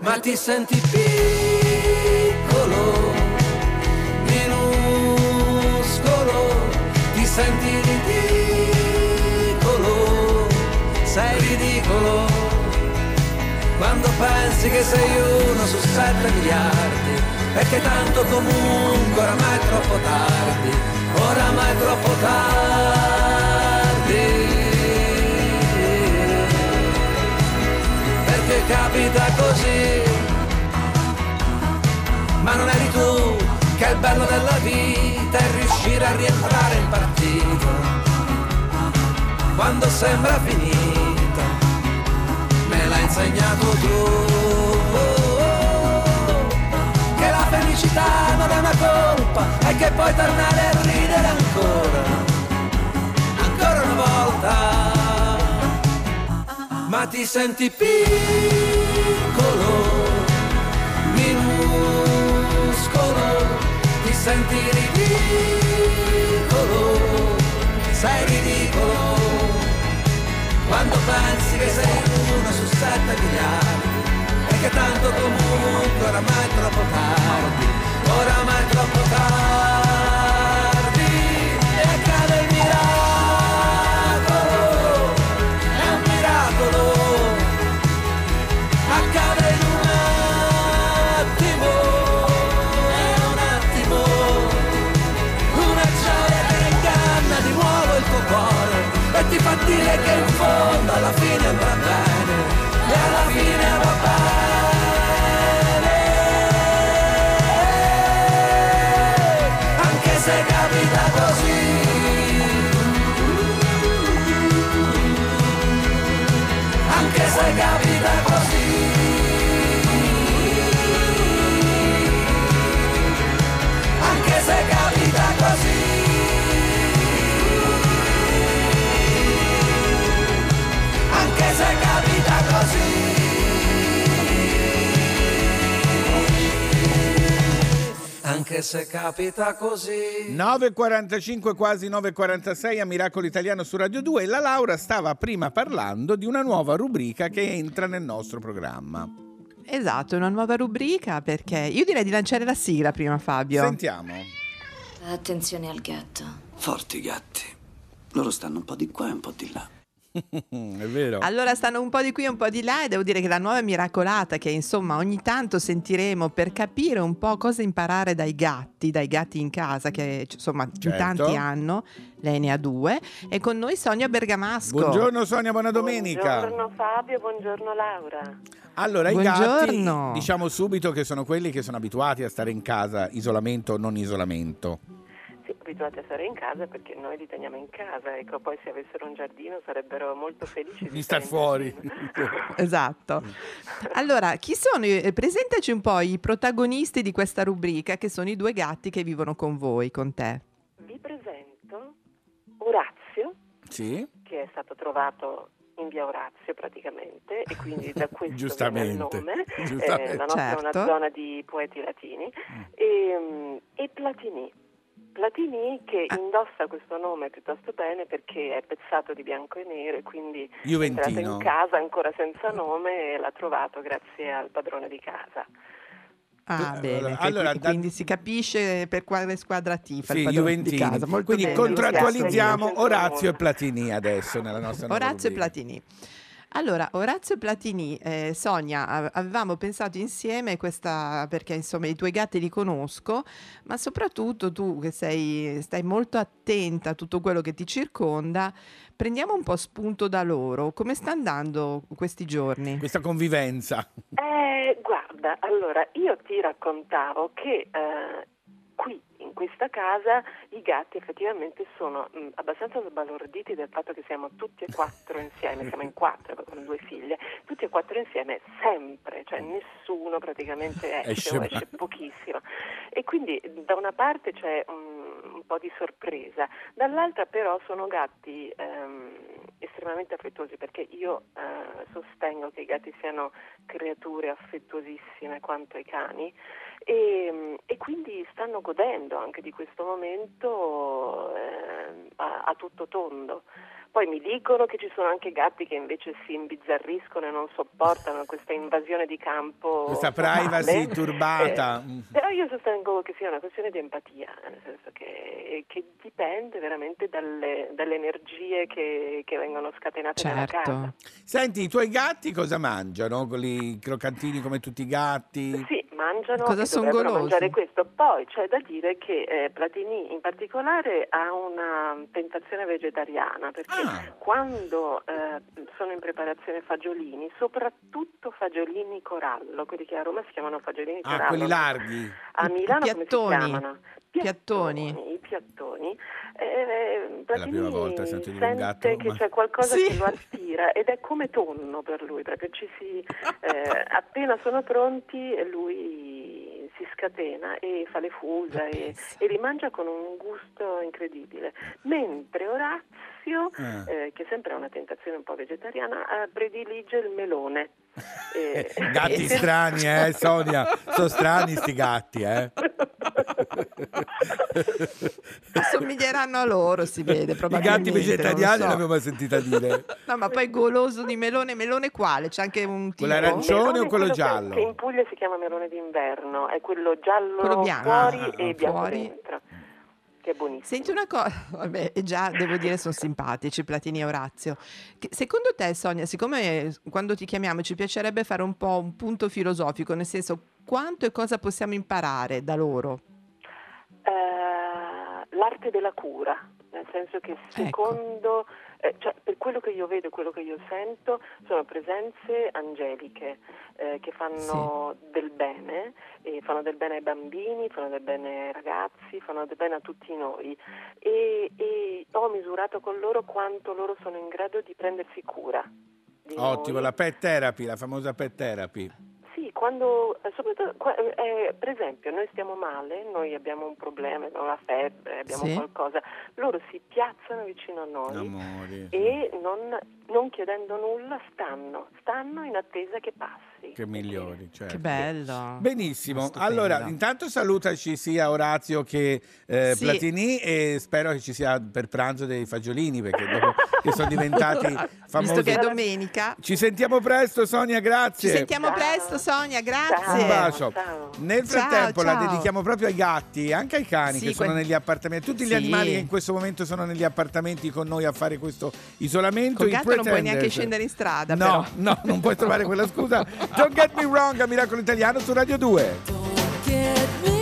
ma ti senti piccolo senti ridicolo, sei ridicolo, quando pensi che sei uno su sette miliardi, che tanto comunque oramai è troppo tardi, oramai è troppo tardi, perché capita così ma non eri tu che il bello della vita è riuscire a rientrare in partita quando sembra finita me l'hai insegnato tu. Che la felicità non è una colpa e che puoi tornare a ridere ancora. Ancora una volta. Ma ti senti piccolo senti ridicolo, sei ridicolo, quando pensi che sei uno su sette miliardi, e che tanto comunque oramai è troppo tardi, oramai è troppo tardi, anche se capita così 9.45 quasi 9.46 a Miracolo Italiano su Radio 2 e la Laura stava prima parlando di una nuova rubrica che entra nel nostro programma. Esatto, una nuova rubrica perché io direi di lanciare la sigla prima Fabio. Sentiamo. Attenzione al gatto. Forti gatti. Loro stanno un po' di qua e un po' di là. È vero. Allora stanno un po' di qui e un po' di là e devo dire che la nuova miracolata che insomma ogni tanto sentiremo per capire un po' cosa imparare dai gatti, dai gatti in casa che insomma in Certo. tanti hanno, lei ne ha due, e con noi Sonia Bergamasco. Buongiorno Sonia, buona domenica. Buongiorno Fabio, buongiorno Laura. Allora, i Buongiorno. gatti diciamo subito che sono quelli che sono abituati a stare in casa, isolamento o non isolamento. Abituati a stare in casa perché noi li teniamo in casa, ecco, poi se avessero un giardino sarebbero molto felici di Di star fuori. Esatto. Allora, chi sono? i- Presentaci un po' i protagonisti di questa rubrica che sono i due gatti che vivono con voi, con te. Vi presento Orazio, Sì? che è stato trovato in via Orazio praticamente e quindi da questo viene il Giustamente. nome. Giustamente. Eh, la nostra è Certo. una zona di poeti latini. E, mm, e Platini. Platini che Ah. indossa questo nome piuttosto bene perché è pezzato di bianco e nero e quindi è entrato Juventino. in casa ancora senza nome e l'ha trovato grazie al padrone di casa. Ah, Eh, bene. allora- che allora, qui- da- quindi si capisce per quale squadra tifa Sì, il padrone di Juventini. casa. Molto Quindi bene. contrattualizziamo Orazio e. Platini adesso nella nostra Orazio e. Platini. Allora, Orazio e Platini, eh, Sonia, avevamo pensato insieme questa, perché insomma i tuoi gatti li conosco, ma soprattutto tu che sei, stai molto attenta a tutto quello che ti circonda, prendiamo un po' spunto da loro. Come sta andando questi giorni? Questa convivenza. Eh, guarda, allora io ti raccontavo che eh, qui in questa casa i gatti effettivamente sono mh, abbastanza sbalorditi del fatto che siamo tutti e quattro insieme, siamo in quattro con due figlie, tutti e quattro insieme sempre, cioè nessuno praticamente esce, Esce esce pochissimo. E quindi da una parte c'è un, un po' di sorpresa, dall'altra però sono gatti ehm, estremamente affettuosi perché io eh, sostengo che i gatti siano creature affettuosissime quanto i cani e, e quindi stanno godendo anche di questo momento eh, a, a tutto tondo. Poi mi dicono che ci sono anche gatti che invece si imbizzarriscono e non sopportano questa invasione di campo. Questa privacy turbata. Eh, però io sostengo che sia una questione di empatia, nel senso che, che dipende veramente dalle, dalle energie che, che vengono scatenate nella casa. Certo. Senti, i tuoi gatti cosa mangiano? Quelli croccantini come tutti i gatti? Sì, mangiano Cosa e dovrebbero golosi? mangiare questo. Poi c'è da dire che eh, Platini in particolare ha una tentazione vegetariana perché Ah. quando eh, sono in preparazione fagiolini, soprattutto fagiolini corallo, quelli che a Roma si chiamano fagiolini Ah, corallo. quelli larghi. A Milano come si piattoni. chiamano? Piattoni. I piattoni. Eh, Platini prima volta che sento dire un sente gatto, che ma- c'è qualcosa Sì. che lo attira ed è come tonno per lui, proprio ci si, eh, appena sono pronti lui si scatena e fa le fusa e, e li mangia con un gusto incredibile. Mentre Orazio, Ah. eh, che sempre ha una tentazione un po' vegetariana, eh, predilige il melone. Eh, Gatti e- strani, eh, Sonia? Sono strani sti gatti, eh? Assomiglieranno a loro, si vede I probabilmente. gatti vegetariani non so. l'avevo mai sentita dire. No, ma poi goloso di melone, melone quale? C'è anche un tipo... Quello arancione o è quello che- giallo? Che in Puglia si chiama melone d'inverno, è quello giallo Quello bianco. fuori Ah, e bianco fuori. dentro, che è buonissimo. Senti una cosa, vabbè, e già devo dire sono simpatici Platini e Orazio. Che- secondo te, Sonia, siccome quando ti chiamiamo ci piacerebbe fare un po' un punto filosofico, nel senso quanto e cosa possiamo imparare da loro? Eh, l'arte della cura, nel senso che Ecco. secondo, eh, cioè, per quello che io vedo e quello che io sento, sono presenze angeliche eh, che fanno del bene, e fanno del bene ai bambini, fanno del bene ai ragazzi, fanno del bene a tutti noi e, e ho misurato con loro quanto loro sono in grado di prendersi cura. di Ottimo, noi. la pet therapy, la famosa pet therapy. Quando, eh, soprattutto, qua- eh, per esempio, noi stiamo male, noi abbiamo un problema, abbiamo la febbre, abbiamo Sì. qualcosa, loro si piazzano vicino a noi Amori. e non, non chiedendo nulla stanno, stanno in attesa che passi. Che migliori, certo. Che bello. Benissimo, Stupendo. allora intanto salutaci sia Orazio che eh, Sì. Platini e spero che ci sia per pranzo dei fagiolini perché dopo che sono diventati famosi. Visto che è domenica. Ci sentiamo presto Sonia, grazie. Ci sentiamo presto, Sonia, grazie. Un bacio. Nel Ciao, frattempo la ciao. dedichiamo proprio ai gatti, anche ai cani Sì, che sono que- negli appartamenti, tutti gli Sì. animali che in questo momento sono negli appartamenti con noi a fare questo isolamento. Col i gatto non puoi neanche Pretenders. scendere in strada, No, però. no, non puoi trovare quella scusa. Don't get me wrong a Miracolo Italiano su Radio 2.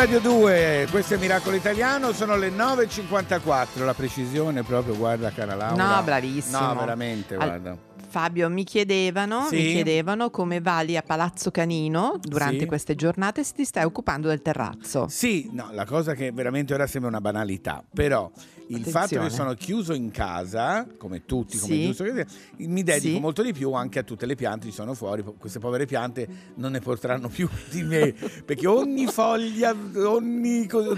Radio 2, questo è Miracolo Italiano, sono le 9.54, la precisione proprio, guarda cara Laura. No, bravissimo. No, veramente, Al- guarda. Fabio, mi chiedevano, Sì? mi chiedevano come vali a Palazzo Canino durante Sì. queste giornate se ti stai occupando del terrazzo. Sì, no, la cosa che veramente ora sembra una banalità, però il fatto che sono chiuso in casa, come tutti, come Sì. giusto che sia, mi dedico Sì. molto di più anche a tutte le piante che sono fuori. Queste povere piante non ne porteranno più di me, perché ogni foglia, ogni cosa...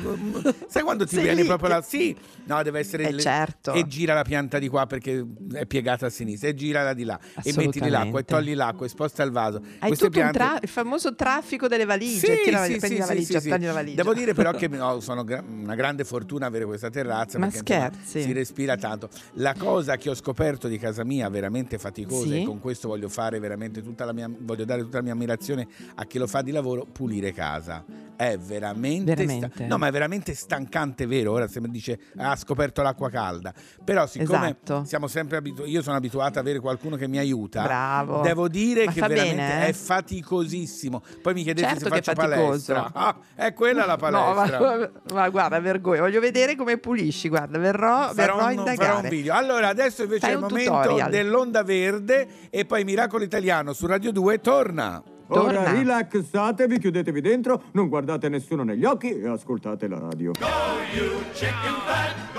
Sai quando ti Sei viene lì proprio la... Sì, no, deve essere... Eh, le- certo. E gira la pianta di qua perché è piegata a sinistra, e gira la di là, e metti di l'acqua, e togli l'acqua, e sposta il vaso. Hai Queste tutto piante... tra- il famoso traffico delle valigie. Sì, la- sì, prendi sì, la valigia, sì, la valigia. Devo dire però che no, sono gra- una grande fortuna avere questa terrazza Ma perché scherzi? si respira tanto. La cosa che ho scoperto di casa mia veramente faticosa Sì? e con questo voglio fare veramente tutta la mia voglio dare tutta la mia ammirazione a chi lo fa di lavoro, pulire casa. È veramente, sta- Veramente? no, ma è veramente stancante, vero? Ora se mi dice "Ah, ha scoperto l'acqua calda. Però siccome Esatto. siamo sempre abituati, io sono abituato ad avere qualcuno che mi aiuta. Bravo. Devo dire Ma che veramente bene, eh? è faticosissimo. Poi mi chiedete Certo se faccio palestra. Ah, è quella la No, palestra. ma, ma guarda, vergogna. Voglio vedere come pulisci. Guarda, verrò, verrò Farò a indagare. farò un video. Allora, adesso invece Fai è il momento tutorial. dell'onda verde e poi Miracolo Italiano su Radio 2 torna. Ora rilassatevi, chiudetevi dentro, non guardate nessuno negli occhi e ascoltate la radio.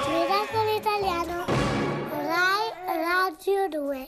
Miracolo Italiano, Rai Radio 2.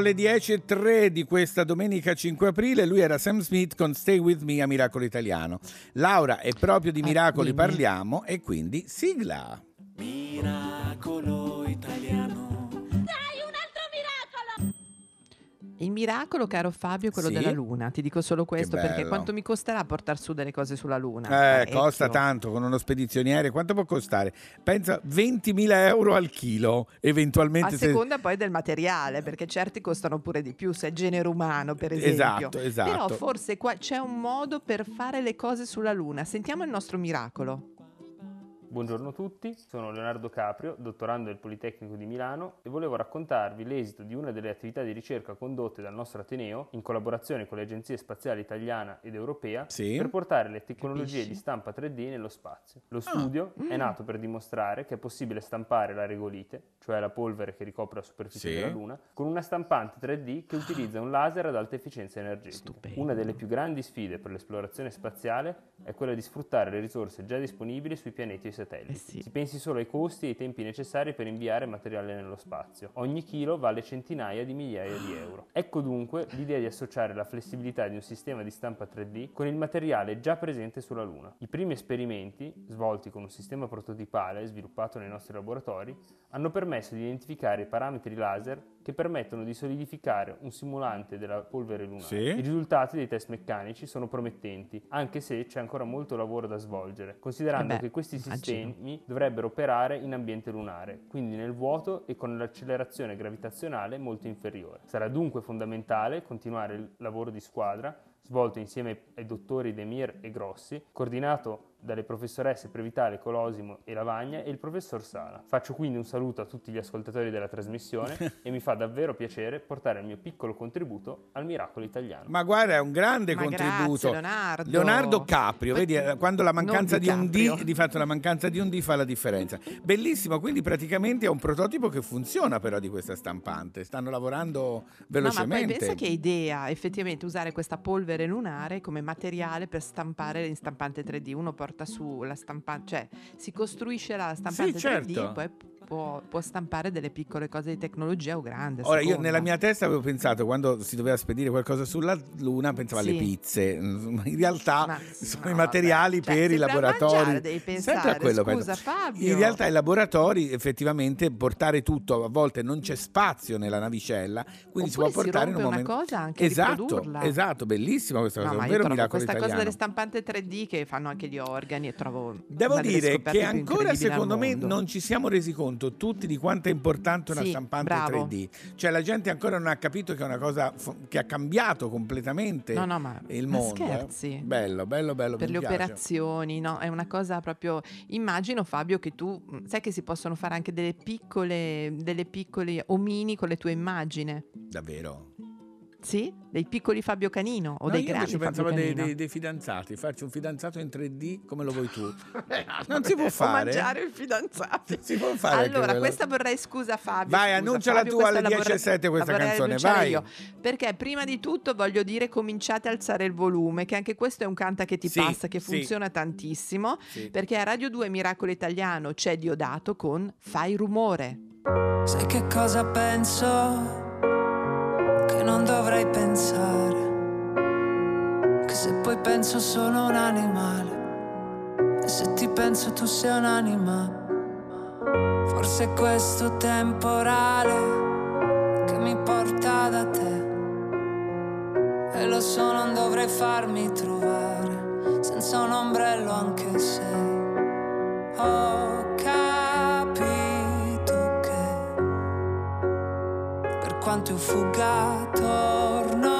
Sono le 10.03 di questa domenica 5 aprile. Lui era Sam Smith con Stay With Me a Miracolo Italiano. Laura, è proprio di miracoli dimmi. parliamo e quindi sigla. Miracolo Il miracolo, caro Fabio, è quello Sì? della Luna. Ti dico solo questo perché quanto mi costerà portare su delle cose sulla Luna? Eh, Parecchio. costa tanto con uno spedizioniere. Quanto può costare? Pensa 20.000 euro al chilo, A eventualmente. se- seconda poi del materiale, perché certi costano pure di più, se è genere umano, per esempio. Esatto, esatto. Però forse qua c'è un modo per fare le cose sulla Luna. Sentiamo il nostro miracolo. Buongiorno a tutti, sono Leonardo Caprio, dottorando del Politecnico di Milano e volevo raccontarvi l'esito di una delle attività di ricerca condotte dal nostro Ateneo in collaborazione con le agenzie spaziali italiana ed europea Sì. per portare le tecnologie Capisci? di stampa 3D nello spazio. Lo Ah. studio Mm. è nato per dimostrare che è possibile stampare la regolite, cioè la polvere che ricopre la superficie Sì. della Luna, con una stampante 3D che utilizza un laser ad alta efficienza energetica. Una delle più grandi sfide per l'esplorazione spaziale è quella di sfruttare le risorse già disponibili sui pianeti e satelliti. Si pensi solo ai costi e ai tempi necessari per inviare materiale nello spazio. Ogni chilo vale centinaia di migliaia di euro. Ecco dunque l'idea di associare la flessibilità di un sistema di stampa 3D con il materiale già presente sulla Luna. I primi esperimenti, svolti con un sistema prototipale sviluppato nei nostri laboratori, hanno permesso di identificare i parametri laser che permettono di solidificare un simulante della polvere lunare. Sì. I risultati dei test meccanici sono promettenti, anche se c'è ancora molto lavoro da svolgere, considerando Eh beh, che questi immagino. sistemi dovrebbero operare in ambiente lunare, quindi nel vuoto e con l'accelerazione gravitazionale molto inferiore. Sarà dunque fondamentale continuare il lavoro di squadra svolto insieme ai- ai dottori Demir e Grossi, coordinato dalle professoresse Previtale, Colosimo e Lavagna e il professor Sala. Faccio quindi un saluto a tutti gli ascoltatori della trasmissione e mi fa davvero piacere portare il mio piccolo contributo al miracolo italiano. Ma guarda, è un grande Ma contributo. grazie, Leonardo. Leonardo Caprio, vedi, eh, quando la mancanza Non di un. D, di fatto la mancanza di un D fa la differenza. Bellissimo, quindi praticamente è un prototipo che funziona però di questa stampante. Stanno lavorando No, ma poi velocemente. pensa che idea effettivamente usare questa polvere lunare come materiale per stampare in stampante 3D. Uno porta su la stampante, cioè si costruisce la stampante 3D certo. e poi può, può stampare delle piccole cose di tecnologia o grande. Ora, io seconda. nella mia testa avevo pensato, quando si doveva spedire qualcosa sulla Luna, pensavo alle Sì. pizze. In realtà Ma sono no, i materiali vabbè. Cioè, per i sempre a laboratori. mangiare devi Sempre pensare, a quello scusa, penso. Fabio. In realtà i laboratori effettivamente portare tutto, a volte non c'è spazio nella navicella, quindi si può Oppure si portare in un rompe una momento... cosa anche esatto, esatto, bellissima questa No, cosa, è un io vero miracolo questa cosa italiano. delle stampanti 3D che fanno anche gli organi e trovo Devo dire che ancora secondo me non ci siamo resi conto tutti di quanto è importante una Sì, stampante bravo. 3D. Cioè la gente ancora non ha capito che è una cosa che ha cambiato completamente No, no, ma- il ma mondo. eh. scherzi? Bello, bello, bello. per le piace. operazioni, no? È una cosa proprio. Immagino, Fabio, che tu sai che si possono fare anche delle piccole, delle piccole omini con le tue immagini. Davvero? Sì? Dei piccoli Fabio Canino o No, dei io grandi invece Fabio pensavo dei, dei- dei fidanzati, farci un fidanzato in 3D come lo vuoi tu. non si può O fare. mangiare il fidanzato. Si può fare Allora, questa vorrei scusa Fabio. Vai, scusa, annunciala Fabio, tu alle la 10 e vorrei- 7 questa canzone, vai. io. Perché prima di tutto voglio dire cominciate a alzare il volume, che anche questo è un canta che ti Sì, passa, che sì. funziona tantissimo, Sì. perché a Radio 2 Miracolo Italiano c'è Diodato con Fai rumore. Sai che cosa penso? Dovrei pensare. Che se poi penso sono un animale. E se ti penso tu sei un'anima. Forse è questo temporale che mi porta da te. E lo so, non dovrei farmi trovare senza un ombrello anche se ho quanto io fugga torno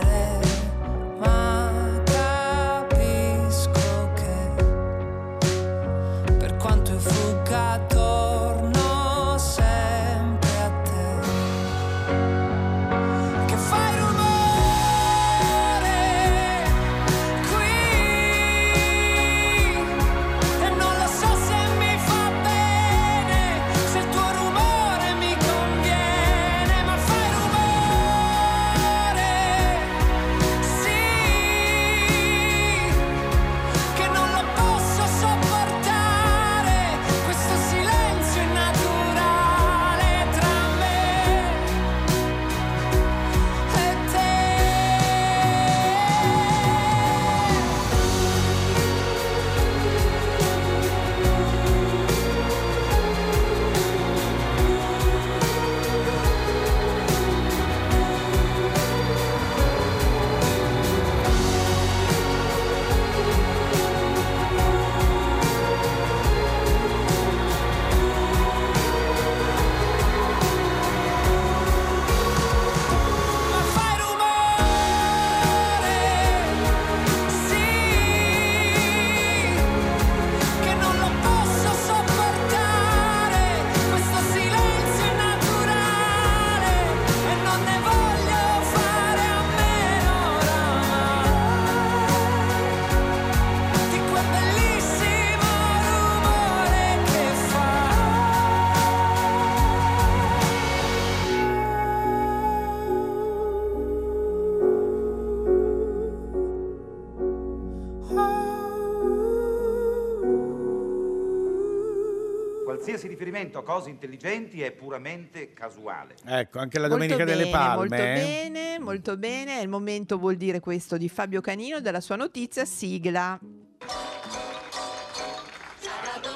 Riferimento a cose intelligenti è puramente casuale. Ecco, anche la Molto Domenica delle bene, Palme. Molto eh? bene, molto bene. Il momento vuol dire questo di Fabio Canino della sua notizia sigla.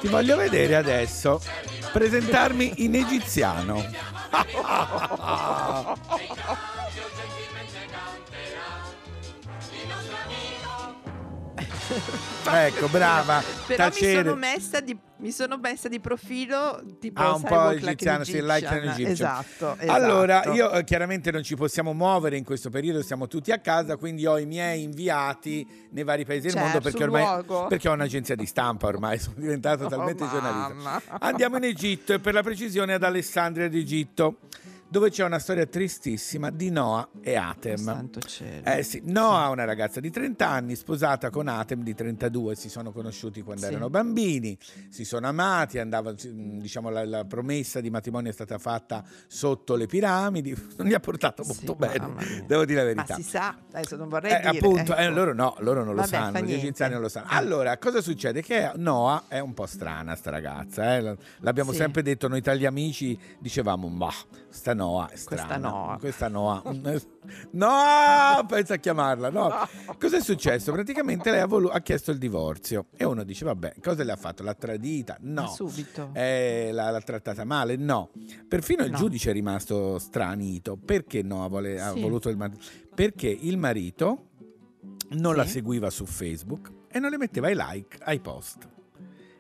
Ti voglio vedere adesso presentarmi in egiziano. ecco, brava. Però mi Tacere. sono, messa di, mi sono messa di profilo tipo Ah, un po' like egiziano, an sì, like an Egyptian. Esatto, esatto. Allora, io eh, chiaramente non ci possiamo muovere in questo periodo, siamo tutti a casa, quindi ho i miei inviati nei vari paesi del Certo, mondo perché ormai luogo. perché ho un'agenzia di stampa ormai, sono diventato Oh, talmente giornalista. mamma. Andiamo in Egitto e per la precisione ad Alessandria d'Egitto. Dove c'è una storia tristissima di Noah e Atem. Santo cielo. Eh sì, Noah, una ragazza di 30 anni, sposata con Atem di 32, si sono conosciuti quando Sì. erano bambini, si sono amati, andavano, diciamo la, la promessa di matrimonio è stata fatta sotto le piramidi, non gli ha portato molto bene, devo dire la Ma verità. si sa, adesso non vorrei Eh, dire. appunto, eh, ecco. loro no, loro non lo Vabbè, fa sanno, gli egiziani non lo sanno. Allora, cosa succede? Che Noah è un po' strana sta ragazza, eh? L'abbiamo Sì. sempre detto noi gli amici, dicevamo, ma sta Noah è strana. Questa Noah. Questa Noah. No, pensa a chiamarla, no. Cosa è successo? Praticamente lei ha, volu- ha chiesto il divorzio e uno dice, vabbè, cosa le ha fatto? L'ha tradita? Ma No. subito. Eh, l'ha, l'ha trattata male? No. Perfino il No. giudice è rimasto stranito. Perché Noah vole- ha Sì. voluto il marito? Perché il marito non Sì. la seguiva su Facebook e non le metteva i like ai post.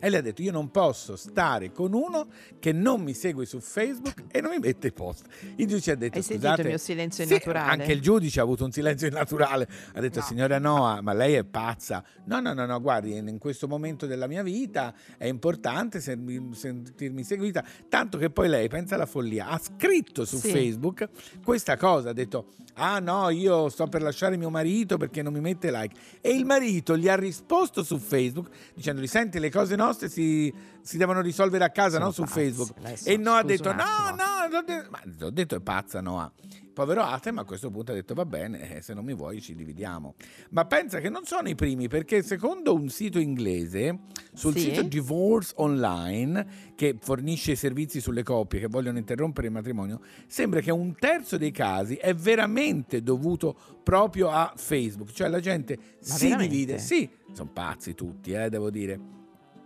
E lei ha detto: Io non posso stare con uno che non mi segue su Facebook e non mi mette i post. Il giudice ha detto: Hai Scusate, il mio silenzio Sì, innaturale? Anche il giudice ha avuto un silenzio innaturale. Ha detto: No. Signora Noah, ma lei è pazza. No, no, no, no, guardi, in questo momento della mia vita è importante sen- sentirmi seguita. Tanto che poi lei, pensa alla follia, ha scritto su Sì. Facebook questa cosa. Ha detto: Ah no, io sto per lasciare mio marito perché non mi mette like. E il marito gli ha risposto su Facebook dicendogli: Senti, le cose nostre si, si devono risolvere a casa, Sono non su pazzi. Facebook. Adesso, E Noah ha detto: No, no, de- ma l'ho detto è pazza Noah. Povero Atem a questo punto ha detto va bene, eh, se non mi vuoi ci dividiamo. Ma pensa che non sono i primi perché secondo un sito inglese, sul Sì. sito Divorce Online, che fornisce i servizi sulle coppie che vogliono interrompere il matrimonio, sembra che un terzo dei casi è veramente dovuto proprio a Facebook. Cioè la gente Ma si veramente? divide. Sì, sono pazzi tutti, eh, devo dire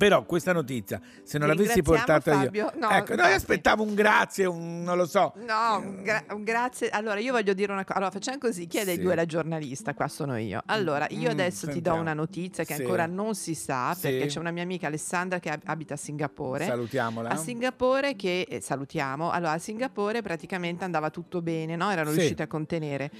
Però questa notizia, se non l'avessi portata Fabio. io, No, ecco, noi aspettavo un grazie, un non lo so. No, un gra- un grazie. Allora, io voglio dire una cosa. Allora, facciamo così: chi è dei Sì. due la giornalista? Qua sono io. Allora, io Mm, adesso ti do sentiamo. una notizia che Sì. ancora non si sa, Sì. perché c'è una mia amica Alessandra che ab- abita a Singapore. Salutiamola. A Singapore che eh, salutiamo. Allora, a Singapore praticamente andava tutto bene, no? Erano riusciti a contenere.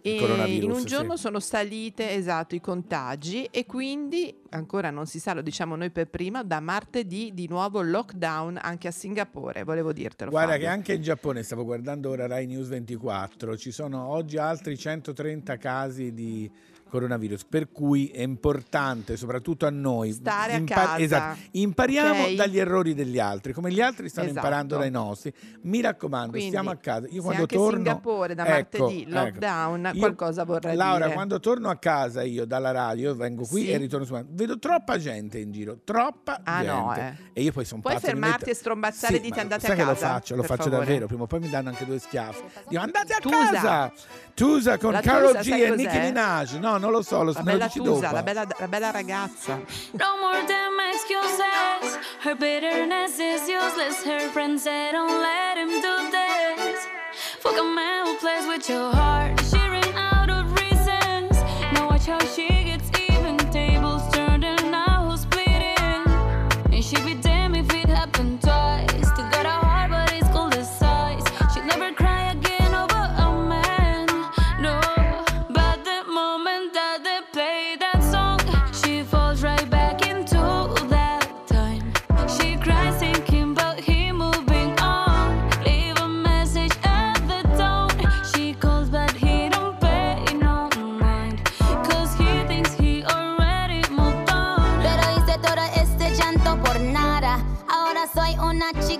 E in un giorno sono salite esatto i contagi e quindi ancora non si sa, lo diciamo noi per prima, da martedì di nuovo lockdown anche a Singapore, volevo dirtelo. Guarda Fabio. che anche in Giappone, stavo guardando ora Rai News 24, ci sono oggi altri 130 casi di coronavirus, per cui è importante, soprattutto a noi, Stare a casa, esatto, impariamo ok? dagli errori degli altri, come gli altri stanno Esatto. imparando dai nostri. Mi raccomando, Quindi, stiamo a casa. Io quando anche torno Singapore da Ecco, martedì ecco. lockdown, Io- qualcosa vorrà Laura, dire. quando torno a casa io dalla radio, vengo qui Sì. e ritorno su vedo troppa gente in giro, troppa Ah, gente. no, eh. E io poi sono Puoi pazzo, mi fermarti metto- e strombazzare Sì, dite andate sai a che casa. lo faccio, lo faccio favore. davvero, prima o poi mi danno anche due schiaffi. Dico andate a Tusa. casa! Tusa con La Carol G sai e? Nicki Minaj. No, non lo so, lo La bella Tusa, la bella, la bella ragazza. No more damn excuses. Her bitterness is useless. Her friends say don't let him do this. Fuck a man who plays with your heart. She ran out of reasons. Now watch how she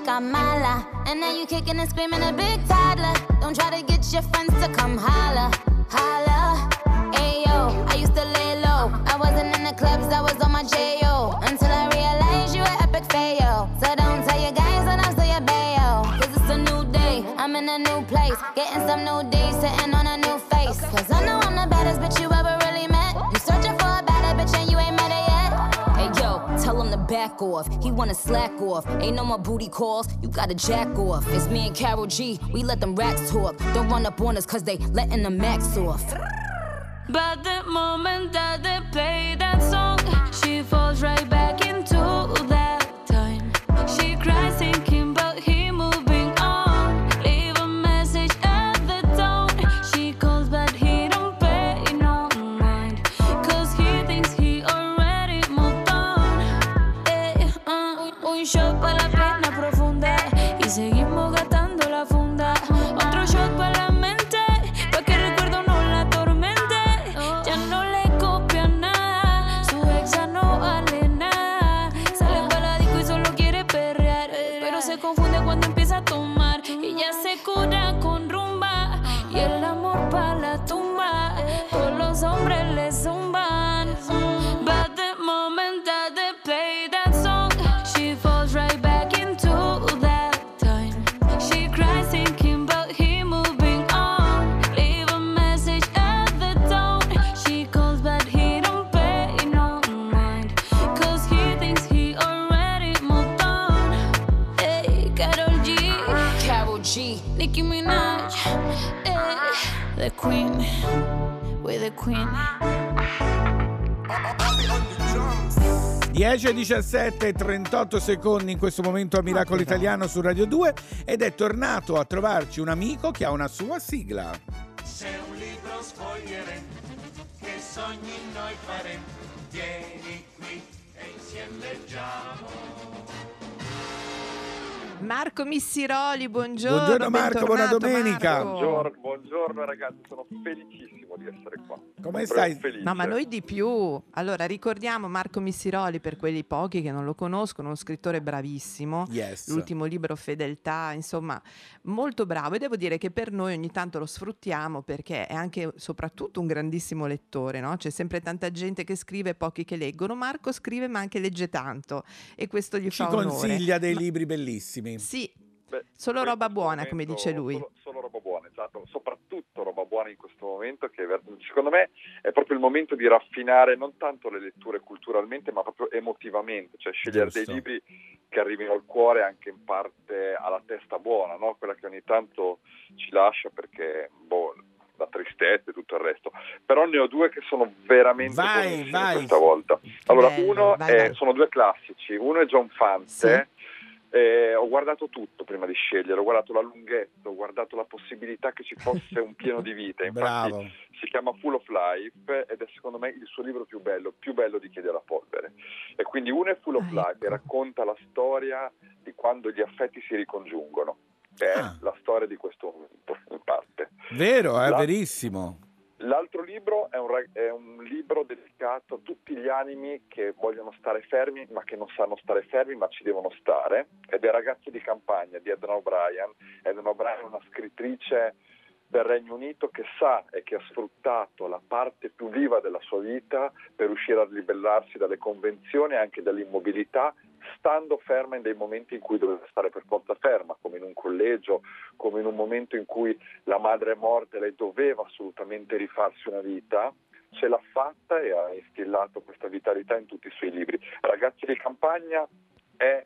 chica mala. And now you kicking and screaming a big toddler. Don't try to get your friends to come holla. Holla. Ayo, I used to lay low. I wasn't in the clubs, I was on my J.O. Until I realized you were epic fail. So don't tell your guys that I'm still your bayo. Cause it's a new day, I'm in a new place. Getting some new days, back off. He wanna slack off. Ain't no more booty calls. You gotta jack off. It's me and Carol G. We let them racks talk. Don't run up on us cause they letting the max off. But the moment that they play that song, she falls right back into that time. She cries thinking 10 e 17 38 secondi in questo momento a Miracolo Italiano su Radio 2 ed è tornato a trovarci un amico che ha una sua sigla. Se un libro sfoglieremo, che sogni noi faremo, vieni qui e insieme leggiamo. Marco Missiroli, buongiorno. Buongiorno Marco, buona domenica. Marco. Buongiorno, buongiorno ragazzi, sono felicissimo di essere qua. Come stai? Felice. No, ma noi di più. Allora, ricordiamo Marco Missiroli per quelli pochi che non lo conoscono, uno scrittore bravissimo. Yes. L'ultimo libro Fedeltà, insomma, molto bravo e devo dire che per noi ogni tanto lo sfruttiamo perché è anche soprattutto un grandissimo lettore, no? C'è sempre tanta gente che scrive e pochi che leggono. Marco scrive ma anche legge tanto e questo gli Ci fa onore. consiglia dei Ma- libri bellissimi. Sì, Beh, solo roba buona, come dice lui. Solo, solo roba esatto, soprattutto roba buona in questo momento che secondo me è proprio il momento di raffinare non tanto le letture culturalmente ma proprio emotivamente, cioè scegliere Giusto. dei libri che arrivino al cuore anche in parte alla testa buona, no? quella che ogni tanto ci lascia perché boh, la tristezza e tutto il resto. Però ne ho due che sono veramente Vai, vai. questa volta. Allora, bello, uno vai, è- sono due classici, uno è John Fante. Eh, ho guardato tutto prima di scegliere, ho guardato la lunghezza, ho guardato la possibilità che ci fosse un pieno di vita. Infatti Bravo. si chiama Full of Life ed è secondo me il suo libro più bello, più bello di Chiede la polvere. E quindi uno è Full of Life e racconta la storia di quando gli affetti si ricongiungono. Che è la storia di questo momento, in parte. Vero, è La- verissimo. L'altro libro è un, è un libro dedicato a tutti gli animi che vogliono stare fermi, ma che non sanno stare fermi, ma ci devono stare. Ed è Ragazzi di campagna di Edna O'Brien. Edna O'Brien è una scrittrice del Regno Unito che sa e che ha sfruttato la parte più viva della sua vita per riuscire a ribellarsi dalle convenzioni e anche dall'immobilità, stando ferma in dei momenti in cui doveva stare per forza ferma, come in un collegio, come in un momento in cui la madre è morta e lei doveva assolutamente rifarsi una vita, ce l'ha fatta e ha instillato questa vitalità in tutti i suoi libri. Ragazzi di campagna è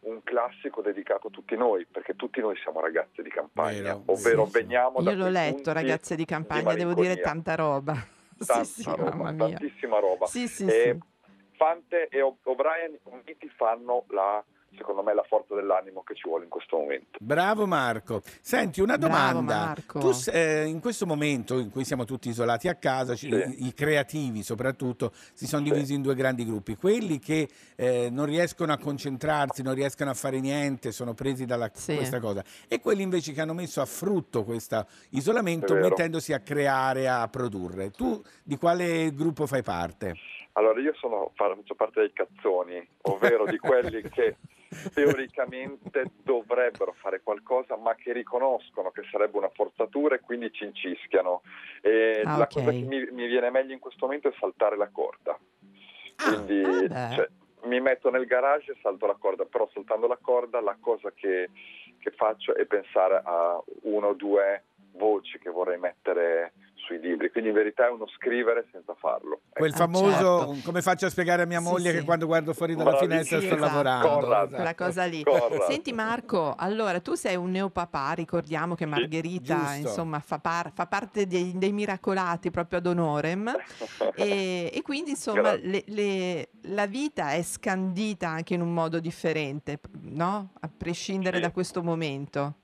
un classico dedicato a tutti noi, perché tutti noi siamo ragazzi di campagna, ovvero veniamo da Io l'ho letto, ragazze di campagna, devo malinconia. dire tanta roba. Tanta sì, sì, roba, mamma mia. tantissima roba. Sì, sì, e sì. Fante e O'Brien uniti fanno la, secondo me la forza dell'animo che ci vuole in questo momento. Bravo Marco. Senti, una domanda. Marco. Tu eh, in questo momento in cui siamo tutti isolati a casa, ci- i, i creativi soprattutto, si sono divisi in due grandi gruppi. Quelli che eh, non riescono a concentrarsi, non riescono a fare niente, sono presi dalla Sì. questa cosa. E quelli invece che hanno messo a frutto questo isolamento mettendosi a creare, a produrre. Tu di quale gruppo fai parte? Allora io sono, fa- faccio parte dei cazzoni, ovvero di quelli che teoricamente dovrebbero fare qualcosa ma che riconoscono che sarebbe una forzatura e quindi ci incischiano. E Ah, la cosa che mi, mi viene meglio in questo momento è saltare la corda. Quindi ah, cioè, mi metto nel garage e salto la corda, però saltando la corda la cosa che, che faccio è pensare a uno o due voci che vorrei mettere sui libri, quindi in verità è uno scrivere senza farlo. Quel Ecco. famoso, come faccio a spiegare a mia Sì, moglie sì. che quando guardo fuori dalla Bravissimo. finestra sto Esatto. lavorando? Corrado. Esatto. Quella cosa lì. Corrado. Senti Marco, allora tu sei un neopapà, ricordiamo che Margherita insomma fa, par- fa parte dei, dei miracolati proprio ad honorem e, e quindi insomma le- le- la vita è scandita anche in un modo differente, no? A prescindere Sì. da questo momento.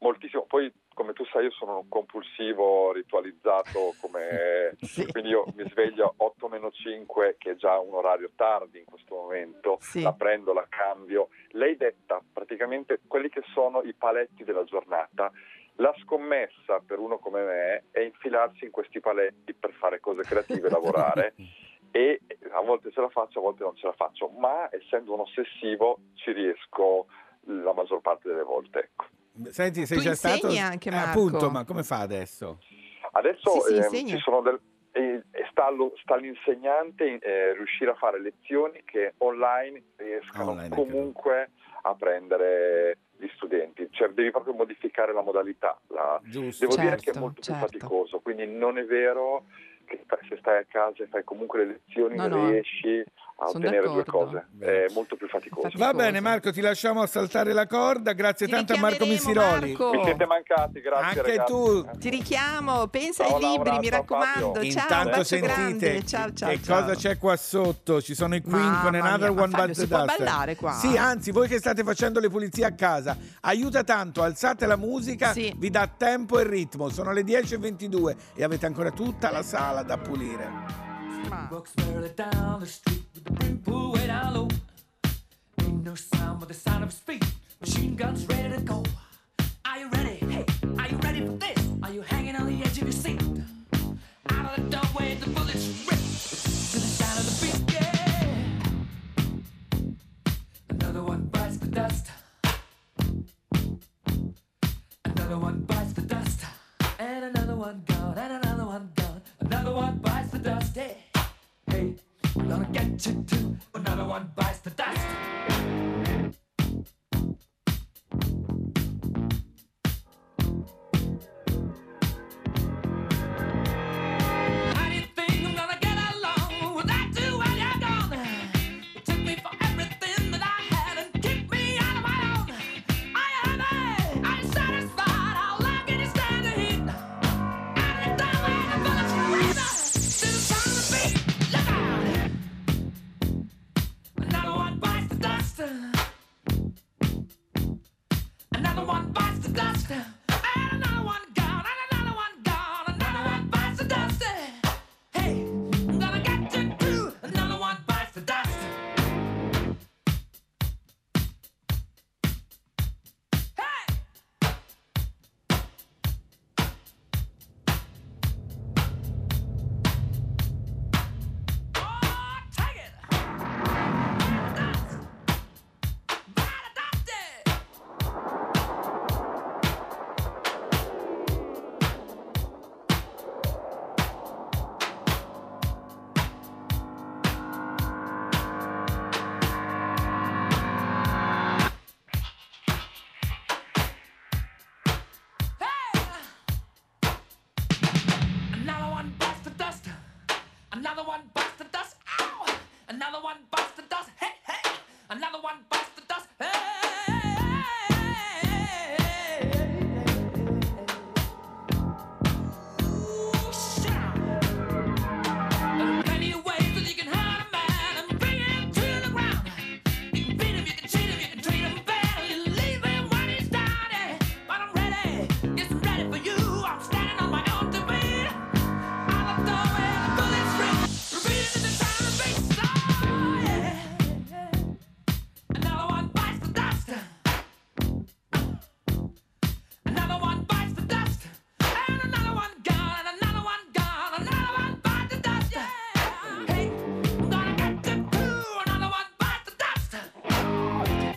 Moltissimo, poi come tu sai io sono un compulsivo ritualizzato, come... quindi io mi sveglio 8 meno 5 che è già un orario tardi in questo momento, Sì. la prendo, la cambio. Lei detta praticamente quelli che sono i paletti della giornata. La scommessa per uno come me è infilarsi in questi paletti per fare cose creative lavorare. E a volte ce la faccio, a volte non ce la faccio, ma essendo un ossessivo ci riesco la maggior parte delle volte. Ecco. Senti, sei Tu già stato... insegni anche, Eh, Marco? appunto, ma come fa adesso? Adesso Sì, sì, ehm, insegna. ci sono del, e- e sta, allo- sta all'insegnante eh, riuscire a fare lezioni che online riescano Online, comunque a prendere gli studenti, cioè devi proprio modificare la modalità. La- Giusto. Devo dire che è Certo, molto certo. più faticoso, quindi non è vero che se stai a casa e fai comunque le lezioni No, no. A Son ottenere due d'accordo. cose, è molto più faticoso. Va bene Marco, ti lasciamo a saltare la corda, grazie Ti tanto a Marco Missiroli. Marco. Mi siete mancati, grazie Anche ragazzi. tu. Ti richiamo, pensa Ciao, ai libri, Laura, mi raccomando. Fabio. Ciao, Intanto bacio sentite grande. Ciao, ciao, che ciao. cosa c'è qua sotto. Ci sono i Queen Mamma con Another mia, ma One Fabio, Bites si può ballare qua? Sì, anzi, voi che state facendo le pulizie a casa, aiuta tanto, alzate la musica, Sì. vi dà tempo e ritmo. Sono le 10.22 e avete ancora tutta la sala da pulire. Walks pulled way down low. Ain't no sound but the sound of feet. Machine guns ready to go. Are you ready? Hey, are you ready for this? Are you hanging on the edge of your seat? Out of the doorway, the bullets rip to the sound of the beat. Yeah. Another one bites the dust. Another one bites the dust. And another one gone. And another one gone. Another one bites the dust. Hey, hey, gonna get you too. Another one bites the dust.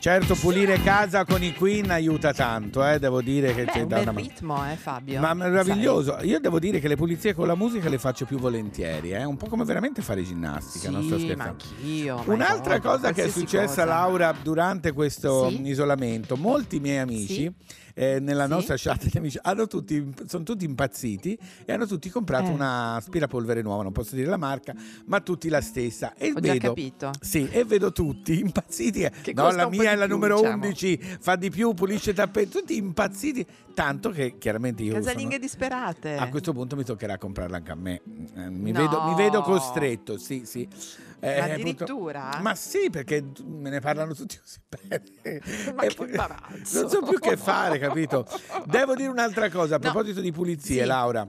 Certo, pulire casa con i Queen aiuta tanto, eh, devo dire che Beh, c'è un da bel una ritmo, eh, Fabio. Ma meraviglioso, io devo dire che le pulizie con la musica le faccio più volentieri, è un po' come veramente fare ginnastica, non sto Sì, scherzando. ma anch'io. Un'altra God, cosa che è successa, cosa. Laura, durante questo Sì? isolamento, molti miei amici Sì? eh, nella Sì? nostra chat di amici hanno tutti, sono tutti impazziti e hanno tutti comprato Eh. una aspirapolvere nuova, non posso dire la marca, ma tutti la stessa. E Ho vedo, capito. Sì, e vedo tutti impazziti. Che no, la mia è la più, numero diciamo. 11, fa di più, pulisce i tappeti, tutti impazziti. Tanto che chiaramente io Casalinghe sono- disperate. a questo punto mi toccherà comprarla anche a me. Eh, Mi, No. vedo, mi vedo costretto, sì, sì. Ma Eh, addirittura? purtro- Ma sì, perché me ne parlano tutti così bene. Ma E che imbarazzo. Non so più che fare, capito? Devo dire un'altra cosa, a proposito di pulizie, Sì. Laura.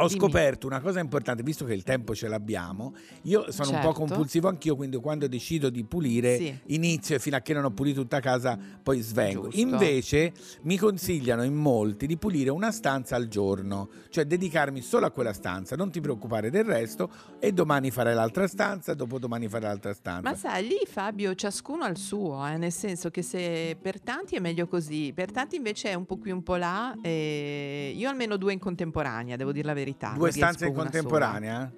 Ho Dimmi. scoperto una cosa importante, visto che il tempo ce l'abbiamo, io sono un po' Certo. compulsivo anch'io, quindi quando decido di pulire Sì. inizio e fino a che non ho pulito tutta casa poi svengo. Giusto. Invece mi consigliano in molti di pulire una stanza al giorno, cioè dedicarmi solo a quella stanza, non ti preoccupare del resto e domani farai l'altra stanza, dopodomani farai l'altra stanza. Ma sai, lì Fabio, ciascuno ha il suo, eh, nel senso che se per tanti è meglio così, per tanti invece è un po' qui un po' là. e Io almeno due in contemporanea, devo dire la verità. Due non stanze in contemporanea?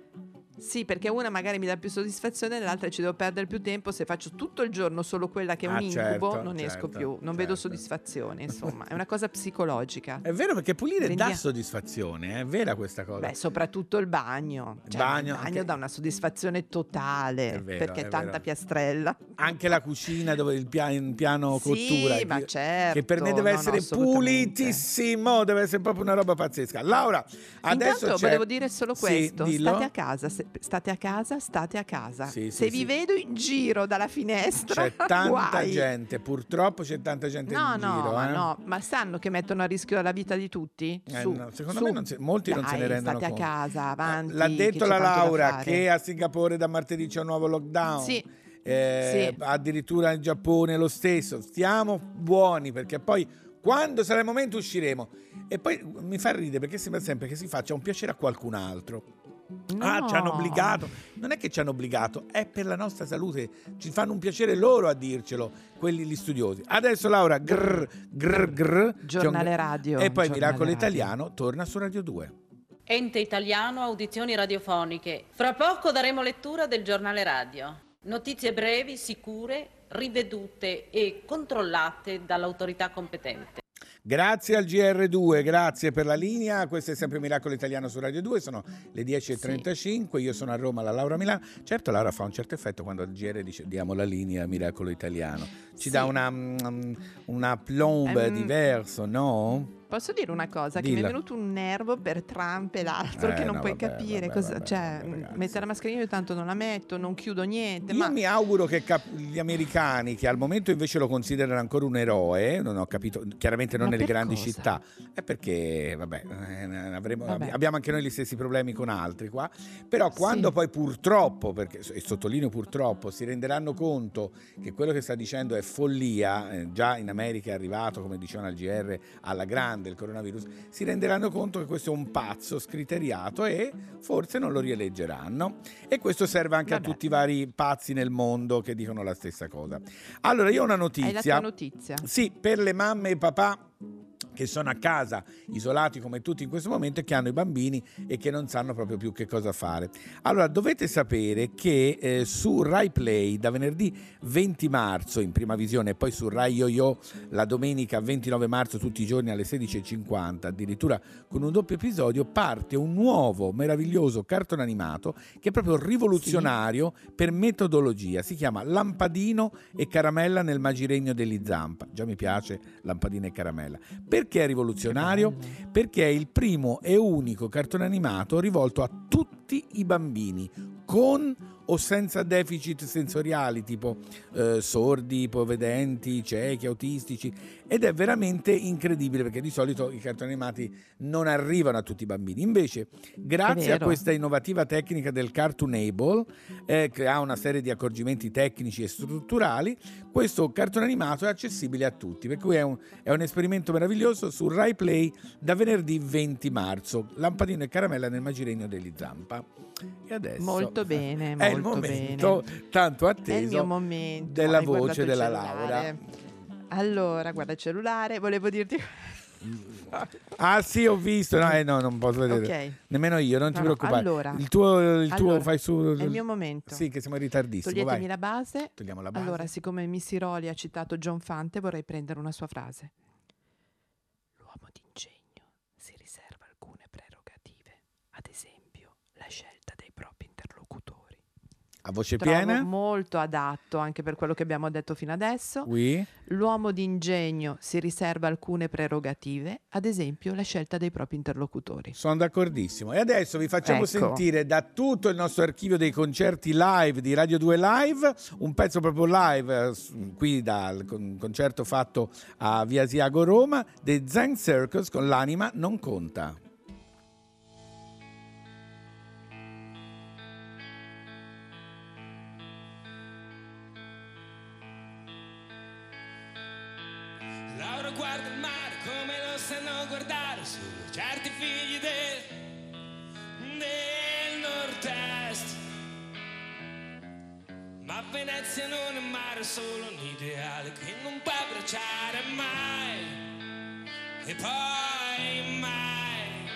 Sì, perché una magari mi dà più soddisfazione, l'altra ci devo perdere più tempo. Se faccio tutto il giorno solo quella che è un Ah, incubo, certo, non esco certo, più, non vedo soddisfazione. Insomma, è una cosa psicologica. È vero perché pulire Rendia- dà soddisfazione, è vera questa cosa. Beh, soprattutto il bagno. Cioè, Bagno, il bagno anche- dà una soddisfazione totale vero, perché è tanta vero. piastrella. Anche la cucina dove il pia- il piano Sì, cottura ma che- certo, che per me deve no, no, essere assolutamente. pulitissimo, deve essere proprio una roba pazzesca. Laura, adesso Intanto c'è... volevo dire solo Sì, questo: dillo. state a casa, se- state a casa, state a casa. Sì, Se sì, vi sì. vedo in giro dalla finestra, C'è tanta guai. gente, purtroppo c'è tanta gente No, in no, giro. ma eh. no, ma sanno che mettono a rischio la vita di tutti? Eh, Su, no, secondo su. me non si- molti non se ne Dai, rendono state conto. a casa, avanti. L'ha detto la Laura che a Singapore da martedì c'è un nuovo lockdown. Sì. Eh, Sì. Addirittura in Giappone lo stesso. Stiamo buoni perché poi quando sarà il momento usciremo. E poi mi fa ridere perché sembra sempre che si faccia un piacere a qualcun altro. Ah, ci hanno No. obbligato. Non è che ci hanno obbligato, è per la nostra salute. Ci fanno un piacere loro a dircelo, quelli gli studiosi. Adesso Laura, grr, grr, grr. c'è un- Giornale radio, E poi giornale Miracolo radio. Italiano torna su Radio 2. Ente italiano audizioni radiofoniche. Fra poco daremo lettura del giornale radio. Notizie brevi, sicure, rivedute e controllate dall'autorità competente. Grazie al GR2, grazie per la linea. Questo è sempre Miracolo Italiano su Radio 2. Sono le 10.35. Io sono a Roma, la Laura Milano. Certo, Laura fa un certo effetto quando il GR dice diamo la linea Miracolo Italiano. Ci Sì. dà una, mm, una plombe Ehm, diverso, no? Posso dire una cosa? Che mi Dilla. è venuto un nervo per Trump e l'altro Eh, che non no, puoi vabbè, capire. vabbè, cosa, vabbè, cioè, mettere la mascherina io tanto non la metto, non chiudo niente. Io ma mi auguro che cap- gli americani, che al momento invece lo considerano ancora un eroe, non ho capito, chiaramente non Ma nelle grandi cosa? città, è perché, vabbè, eh, avremo- abbiamo anche noi gli stessi problemi con altri qua, però quando poi purtroppo, perché, e sottolineo purtroppo, si renderanno conto che quello che sta dicendo è follia, eh, già in America è arrivato, come dicevano al GR, alla grande il coronavirus, si renderanno conto che questo è un pazzo scriteriato e forse non lo rieleggeranno. E questo serve anche a tutti i vari pazzi nel mondo che dicono la stessa cosa. Allora, io ho una notizia. hai la tua notizia. Sì, per le mamme e papà che sono a casa, isolati come tutti in questo momento e che hanno i bambini e che non sanno proprio più che cosa fare. Allora, dovete sapere che eh, su Rai Play da venerdì 20 marzo in prima visione e poi su Rai Yo-Yo la domenica 29 marzo tutti i giorni alle 16.50, addirittura con un doppio episodio, parte un nuovo meraviglioso cartone animato che è proprio rivoluzionario per metodologia. Si chiama Lampadino e Caramella nel magiregno degli Zampa. Già mi piace Lampadino e Caramella. Perché è rivoluzionario? Perché è il primo e unico cartone animato rivolto a tutti i bambini, con o senza deficit sensoriali, tipo eh, sordi, ipovedenti, ciechi, autistici. Ed è veramente incredibile perché di solito i cartoni animati non arrivano a tutti i bambini. Invece, grazie a questa innovativa tecnica del Cartoonable, eh, che ha una serie di accorgimenti tecnici e strutturali, questo cartone animato è accessibile a tutti. Per cui è un, è un esperimento meraviglioso su Rai Play da venerdì 20 marzo. Lampadino e caramella nel magiregno degli Zampa. E adesso Molto bene, è il molto momento bene. tanto il atteso momento. della Hai voce il della? Laura. Allora, guarda il cellulare, volevo dirti... Ah sì, ho visto. No, eh, no non posso vedere. Ok. Nemmeno io, non ti No, no, preoccupare. allora. il tuo, il tuo Allora, fai su. È il mio momento. Sì, che siamo in ritardissimo. Toglietemi la base. Togliamo la base. Allora, siccome Missy Roli ha citato John Fante, vorrei prendere una sua frase. L'uomo d'ingegno si riserva alcune prerogative, ad esempio la scelta dei propri interlocutori. A voce Trovo piena? molto adatto anche per quello che abbiamo detto fino adesso. Oui. L'uomo d'ingegno si riserva alcune prerogative, ad esempio la scelta dei propri interlocutori. Sono d'accordissimo. E adesso vi facciamo Ecco. sentire da tutto il nostro archivio dei concerti live di Radio 2 Live, un pezzo proprio live, eh, qui dal con- concerto fatto a Via Asiago Roma, dei Zen Circus con l'anima non conta. Venezia non è mare, solo un ideale che non può abbracciare mai. E poi mai.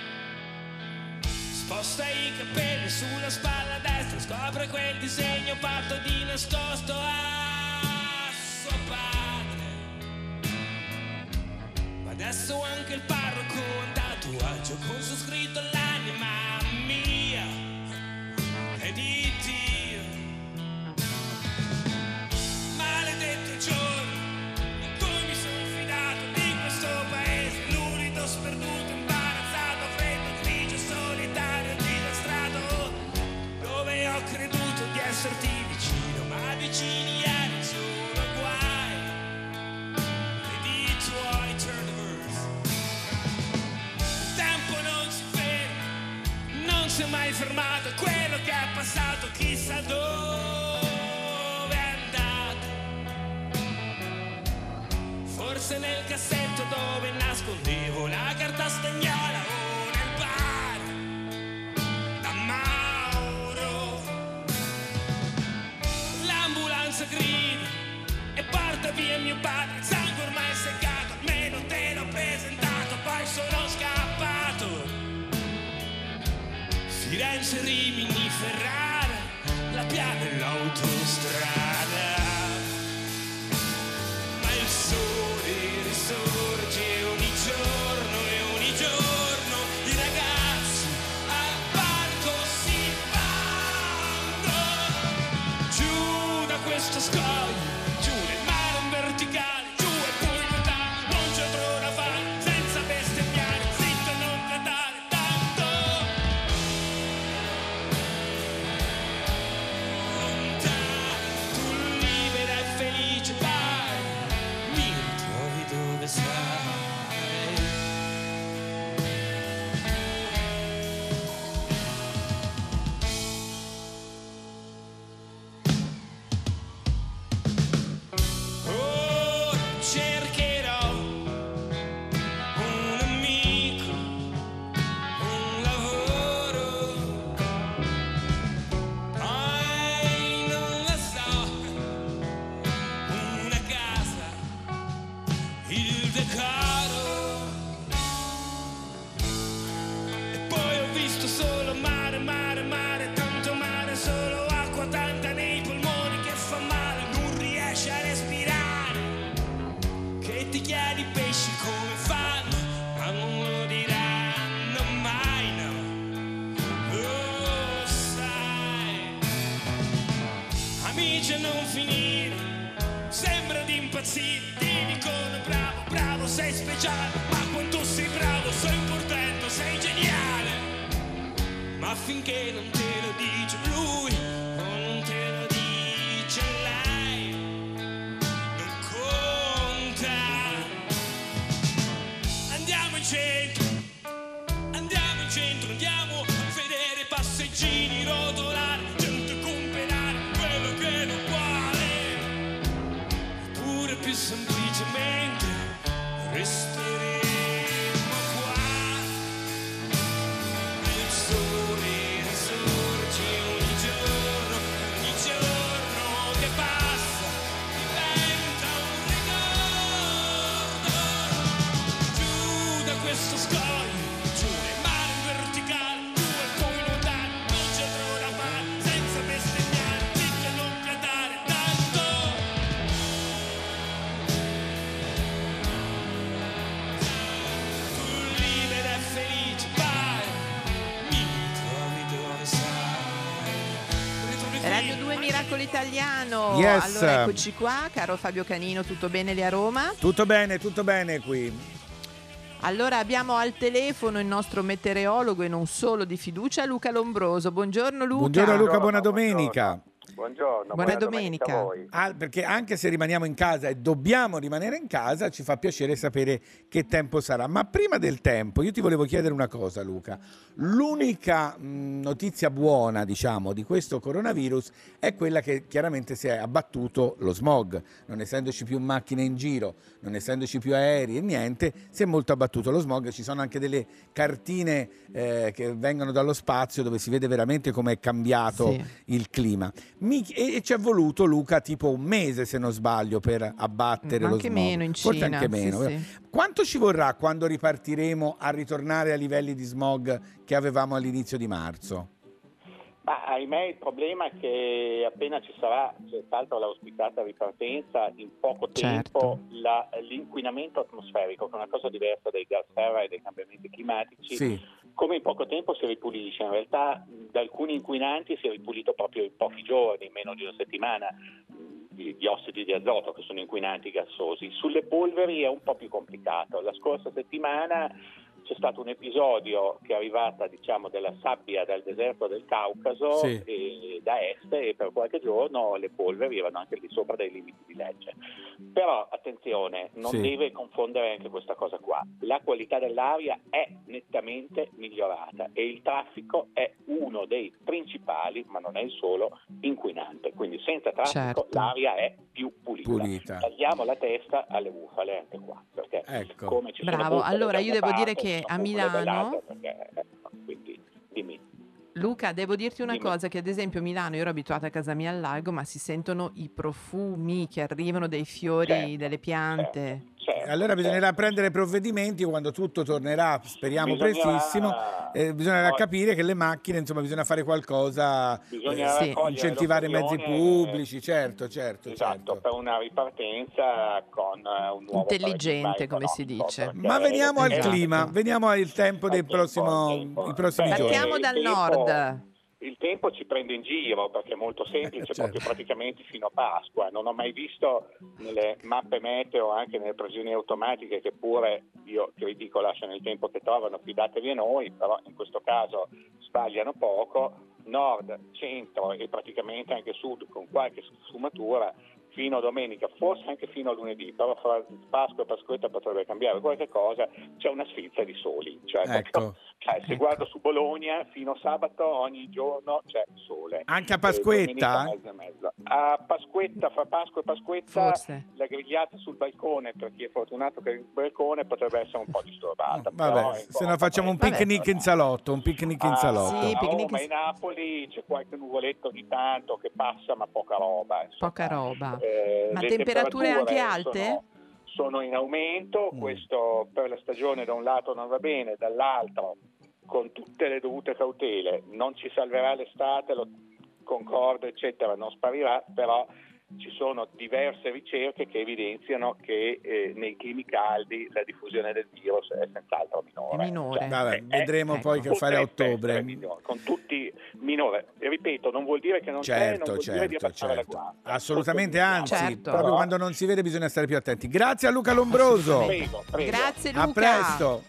Sposta i capelli sulla spalla destra, scopre quel disegno fatto di nascosto a suo padre. Ma adesso anche il parroco ha un tatuaggio con su scritto Forse nel cassetto dove nascondevo la carta stagnola o nel bar da Mauro. L'ambulanza grida e porta via mio padre, il sangue ormai seccato, almeno te l'ho presentato, poi sono scappato. Firenze, Rimini, Ferrara, la piana e l'autostrada. Andiamo Italiano. Yes. Allora eccoci qua, caro Fabio Canino, tutto bene lì a Roma? Tutto bene, tutto bene qui. Allora abbiamo al telefono il nostro meteorologo e non solo di fiducia, Luca Lombroso. Buongiorno Luca. Buongiorno Luca, buona domenica. Buongiorno, Buona domenica. a voi. Ah, perché anche se rimaniamo in casa e dobbiamo rimanere in casa, ci fa piacere sapere che tempo sarà. Ma prima del tempo, io ti volevo chiedere una cosa, Luca. L'unica mh, notizia buona, diciamo, di questo coronavirus è quella che chiaramente si è abbattuto lo smog. Non essendoci più macchine in giro, non essendoci più aerei e niente, si è molto abbattuto lo smog. Ci sono anche delle cartine eh, che vengono dallo spazio dove si vede veramente come è cambiato Sì. il clima. Mi- e, e ci è voluto, Luca, tipo un mese, se non sbaglio, per abbattere Ma lo anche smog. meno in Forse Cina, anche sì, meno. sì. vero? Quanto ci vorrà quando ripartiremo a ritornare a livelli di smog che avevamo all'inizio di marzo? Ma ahimè il problema è che appena ci sarà senz'altro l'auspicata ripartenza, in poco tempo la- l'inquinamento atmosferico, che è una cosa diversa dai gas serra e dai cambiamenti climatici, Sì. come in poco tempo si ripulisce. In realtà da alcuni inquinanti si è ripulito proprio in pochi giorni, in meno di una settimana, di, di ossidi di azoto che sono inquinanti gassosi. Sulle polveri è un po' più complicato. La scorsa settimana c'è stato un episodio che è arrivata diciamo della sabbia dal deserto del Caucaso Sì. e da est e per qualche giorno le polveri erano anche di sopra dei limiti di legge. Però attenzione, non Sì. deve confondere anche questa cosa qua. La qualità dell'aria è nettamente migliorata e il traffico è uno dei principali, ma non è il solo, inquinante. Quindi senza traffico Certo. l'aria è più pulita. Pulita. Tagliamo la testa alle bufale anche qua, perché Ecco. come ci Bravo, allora io devo dire parte, che a Milano perché, eh, quindi dimmi. Luca, devo dirti una Dimmi. cosa, che ad esempio a Milano, io ero abituata a casa mia al lago, ma si sentono i profumi che arrivano dai fiori, Certo, dalle piante. Certo, Allora bisognerà prendere provvedimenti quando tutto tornerà, speriamo Bisognerà- prestissimo. eh, bisognerà Poi- capire che le macchine, insomma, bisogna fare qualcosa, Bisogna eh, incentivare i mezzi pubblici, certo, certo, Esatto, certo. per una ripartenza con eh, un nuovo Intelligente, come si dice. Ma veniamo al esatto. clima, veniamo al tempo Al tempo, prossimo, al tempo. i prossimi Beh, giorni. Partiamo dal tempo- nord. Il tempo ci prende in giro perché è molto semplice, Certo. proprio praticamente fino a Pasqua. Non ho mai visto nelle mappe meteo, anche nelle previsioni automatiche, che pure io che vi dico lasciano il tempo che trovano, fidatevi a noi, però in questo caso sbagliano poco. Nord, centro e praticamente anche sud con qualche sfumatura fino a domenica, forse anche fino a lunedì, però fra Pasqua e Pasquetta potrebbe cambiare qualche cosa, c'è una sfilza di soli. Cioè, Ecco, cioè, se guardo su Bologna, fino a sabato ogni giorno c'è sole. Anche a Pasquetta? e mezzo. A Pasquetta, fra Pasqua e Pasquetta, Forse. la grigliata sul balcone, per chi è fortunato che è il balcone, potrebbe essere un po' disturbata. però, Vabbè, ecco, se no facciamo un vabbè, picnic in salotto, un picnic in Ah, salotto. Sì, a picnic Roma in- e Napoli c'è qualche nuvoletto ogni tanto che passa, ma poca roba. insomma. Poca roba. Eh, Ma le temperature anche temperature alte? Sono, sono in aumento, Mm. questo per la stagione da un lato non va bene, dall'altro con tutte le dovute cautele non ci salverà l'estate, lo concordo eccetera, non sparirà, però ci sono diverse ricerche che evidenziano che eh, nei climi caldi la diffusione del virus è senz'altro minore. Cioè, Vabbè, è- vedremo è- poi che fare a ottobre. minore, con tutti minore. E ripeto, non vuol dire che non c'è, non Certo, certo, certo. la guardia. Assolutamente, anzi, Certo. proprio Però- quando non si vede bisogna stare più attenti. Grazie a Luca Lombroso. Prego, prego. Grazie A Luca. presto.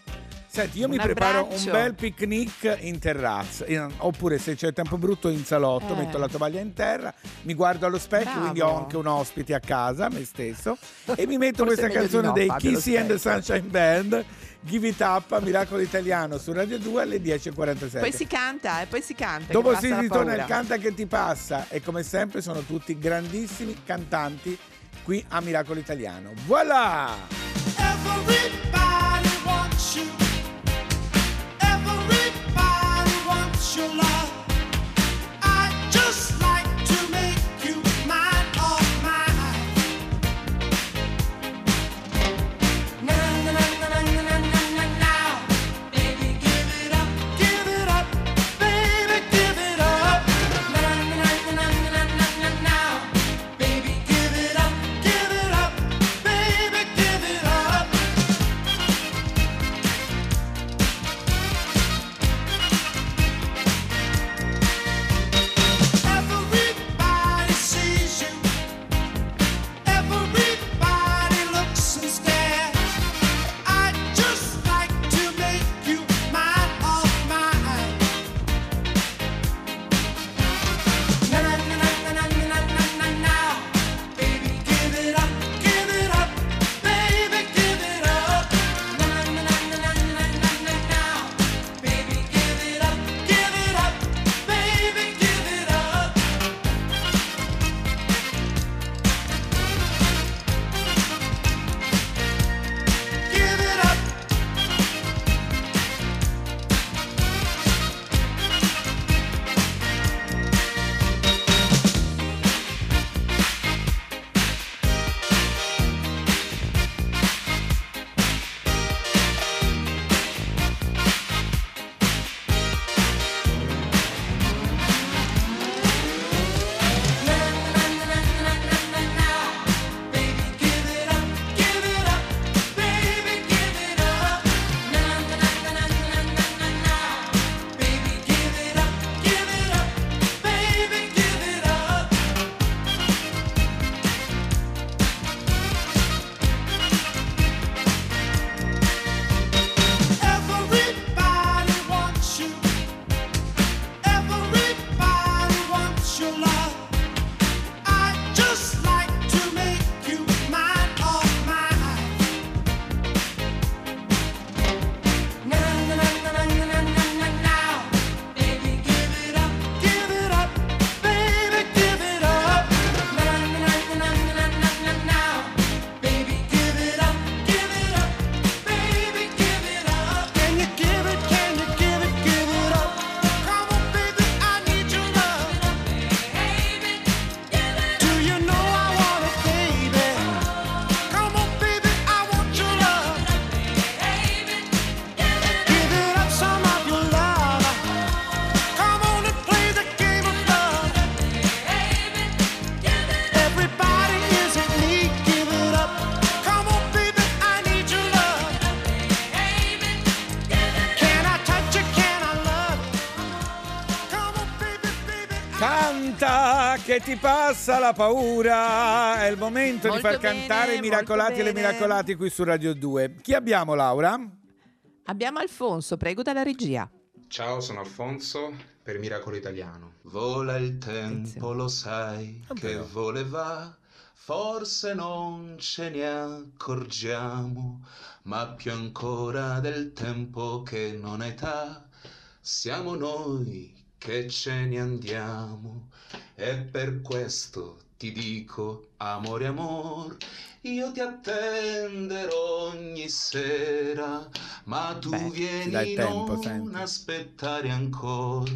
Senti, io mi Un preparo un bel picnic in terrazza, in- oppure se c'è tempo brutto in salotto, Eh. metto la tovaglia in terra, mi guardo allo specchio, Bravo. quindi ho anche un ospite a casa, me stesso, e mi metto Forse questa canzone no, dei Kissy and the. Sunshine Band, Give It Up, a Miracolo Italiano su Radio 2 alle 10.47. Poi si canta, e poi si canta. Dopo si ritorna il canta che ti passa e come sempre sono tutti grandissimi cantanti qui a Miracolo Italiano. Voilà! Everybody wants you. Your. I just che ti passa la paura. È il momento Molto di far bene, cantare i miracolati e le miracolati qui su Radio 2. Chi abbiamo, Laura? Abbiamo Alfonso, prego dalla regia. Ciao, sono Alfonso per Miracolo Italiano. Vola il tempo, lo sai che voleva, forse non ce ne accorgiamo, ma più ancora del tempo che non è età, siamo noi che ce ne andiamo. E per questo ti dico, amore, amor, io ti attenderò ogni sera, ma tu Beh, vieni tempo, non senti. aspettare ancora,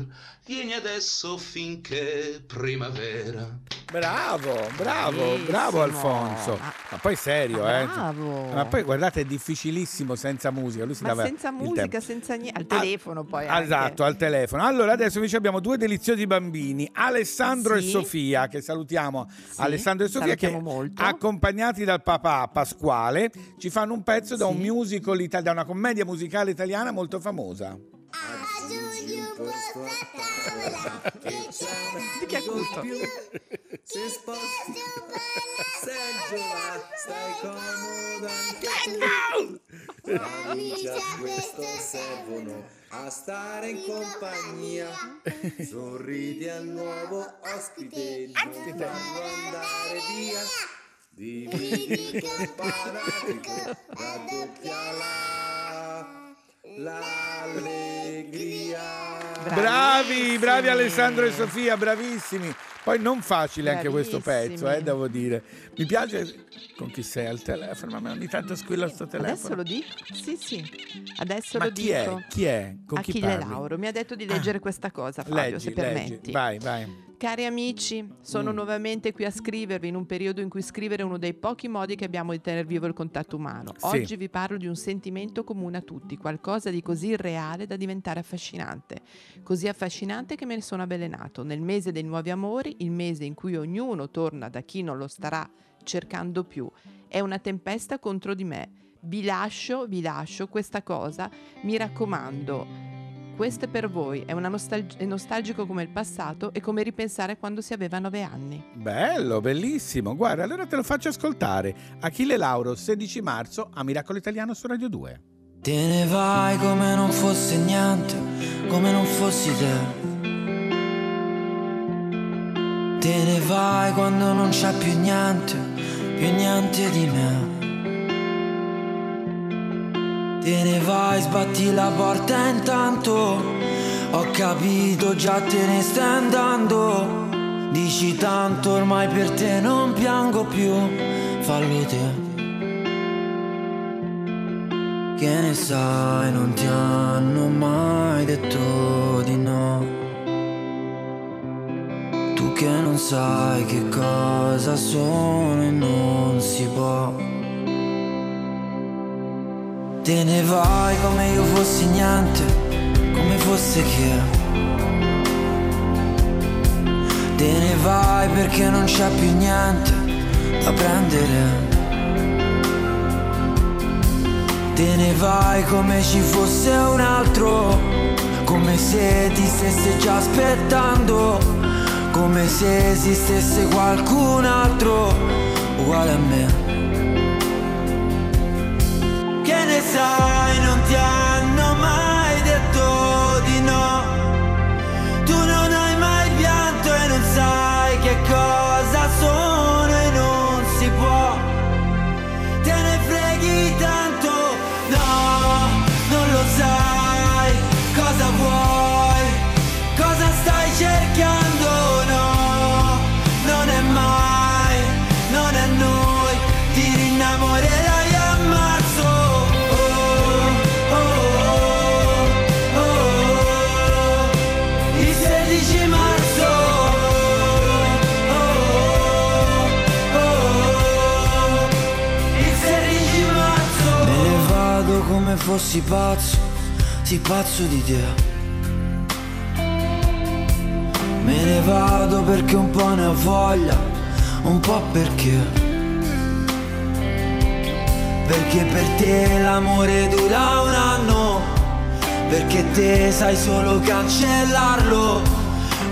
vieni adesso finché primavera. Bravo, bravo, Bravissimo. bravo Alfonso. Ma poi serio, Ma eh. bravo. Ma poi guardate, è difficilissimo senza musica. Lui si Ma dava senza musica, senza niente, al telefono poi. anche. Esatto, al telefono. Allora, adesso invece abbiamo due deliziosi bambini, Alessandro e Sì. Sofia, che salutiamo. Alessandro e Sofia, che salutiamo molto. accompagnati dal papà Pasquale, ci fanno un pezzo da un musical, da una commedia musicale italiana molto famosa. Di chi è culto? Si sposti seggiola, stai comoda anche tu. Amici a questo servono a stare in compagnia. Sorridi al nuovo ospite, non farlo andare via. Dividi col fanatico, raddoppia la, l'allegria. Bravi, bravi Alessandro e Sofia, bravissimi. Poi non facile anche questo pezzo, eh, devo dire. Mi piace con chi sei al telefono, ma ogni tanto squilla sto telefono. Adesso lo dico? Sì, sì. Adesso Ma lo chi dico. è? Chi è? Con chi Achille parli? Lauro mi ha detto di leggere questa cosa, Fabio, Leggi, se leggi. permetti. Vai, vai. Cari amici, sono Mm. nuovamente qui a scrivervi in un periodo in cui scrivere è uno dei pochi modi che abbiamo di tenere vivo il contatto umano. Sì. Oggi vi parlo di un sentimento comune a tutti, qualcosa di così irreale da diventare affascinante. Così affascinante che me ne sono avvelenato. Nel mese dei nuovi amori, il mese in cui ognuno torna da chi non lo starà cercando più, è una tempesta contro di me. Vi lascio, vi lascio questa cosa, mi raccomando. Questo è per voi, è, una nostalg- è nostalgico come il passato e come ripensare a quando si aveva nove anni. Bello, bellissimo. Guarda, allora te lo faccio ascoltare. Achille Lauro, 16 marzo, a Miracolo Italiano su Radio 2. Te ne vai come non fosse niente, come non fossi te. Te ne vai quando non c'è più niente, più niente di me. Te ne vai, sbatti la porta intanto. Ho capito, già te ne stai andando. Dici tanto, ormai per te non piango più. Fallo te. Che ne sai, non ti hanno mai detto di no. Tu che non sai che cosa sono e non si può. Te ne vai come io fossi niente, come fosse che. Te ne vai perché non c'è più niente da prendere. Te ne vai come ci fosse un altro, come se ti stesse già aspettando, come se esistesse qualcun altro uguale a me. Sai, non ti hanno fossi pazzo, sì pazzo di te. Me ne vado perché un po' ne ho voglia, un po' perché. Perché per te l'amore dura un anno Perché te sai solo cancellarlo.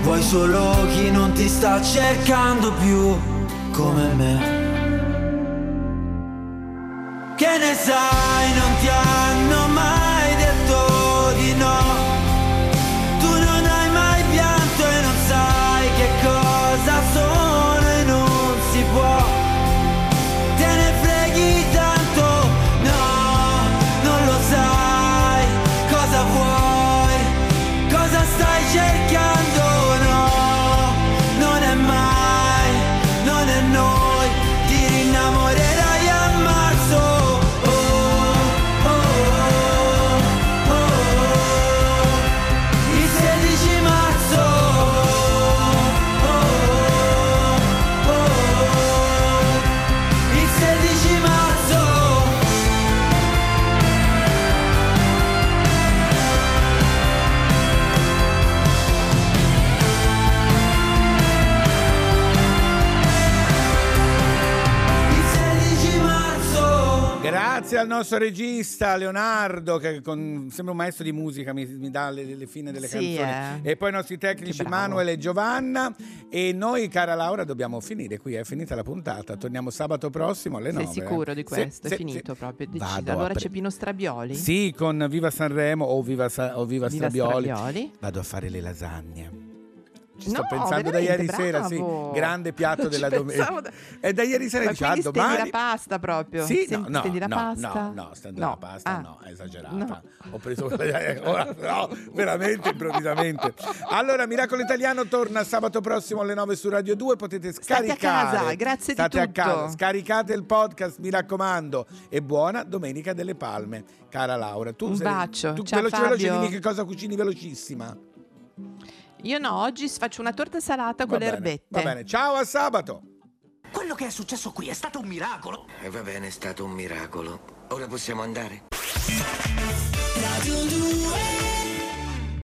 Vuoi solo chi non ti sta cercando più come me. Che ne sai, non ti al nostro regista Leonardo, che con- sembra un maestro di musica, mi, mi dà le, le fine delle Sì, canzoni. eh. E poi i nostri tecnici. Manuel e Giovanna. E noi, cara Laura, dobbiamo finire qui. È finita la puntata. Torniamo sabato prossimo alle 9. Sei sicuro di Se- questo? se- è finito proprio, è deciso. Vado a Allora pre- c'è Pino Strabioli? Sì, con Viva Sanremo o Viva, Sa- o Viva, Viva Strabioli. Strabioli. Vado a fare le lasagne. Ci No, sto pensando da ieri sera, sì. bravo. Grande piatto Non della domenica. da- E da ieri sera Ma dice, ah, stendi domani... la pasta proprio? Sì, no, Stendi- no, stendi la no, pasta? no, no, stendo No. la pasta, Ah. no, è esagerata. No. Ho preso eh, ora, no, veramente improvvisamente. Allora, Miracolo Italiano torna sabato prossimo alle 9 su Radio 2, potete State a scaricare. casa, grazie di State a tutto. casa, scaricate il podcast, mi raccomando. E buona Domenica delle Palme, cara Laura. Tu Un sei- bacio. Tu Ciao, veloce, veloce, Fabio. dimmi che cosa cucini velocissima. Io no, oggi faccio una torta salata con Va le bene, erbette. Va bene, ciao a sabato. Quello che è successo qui è stato un miracolo. E va bene, è stato un miracolo. Ora possiamo andare? Radio 2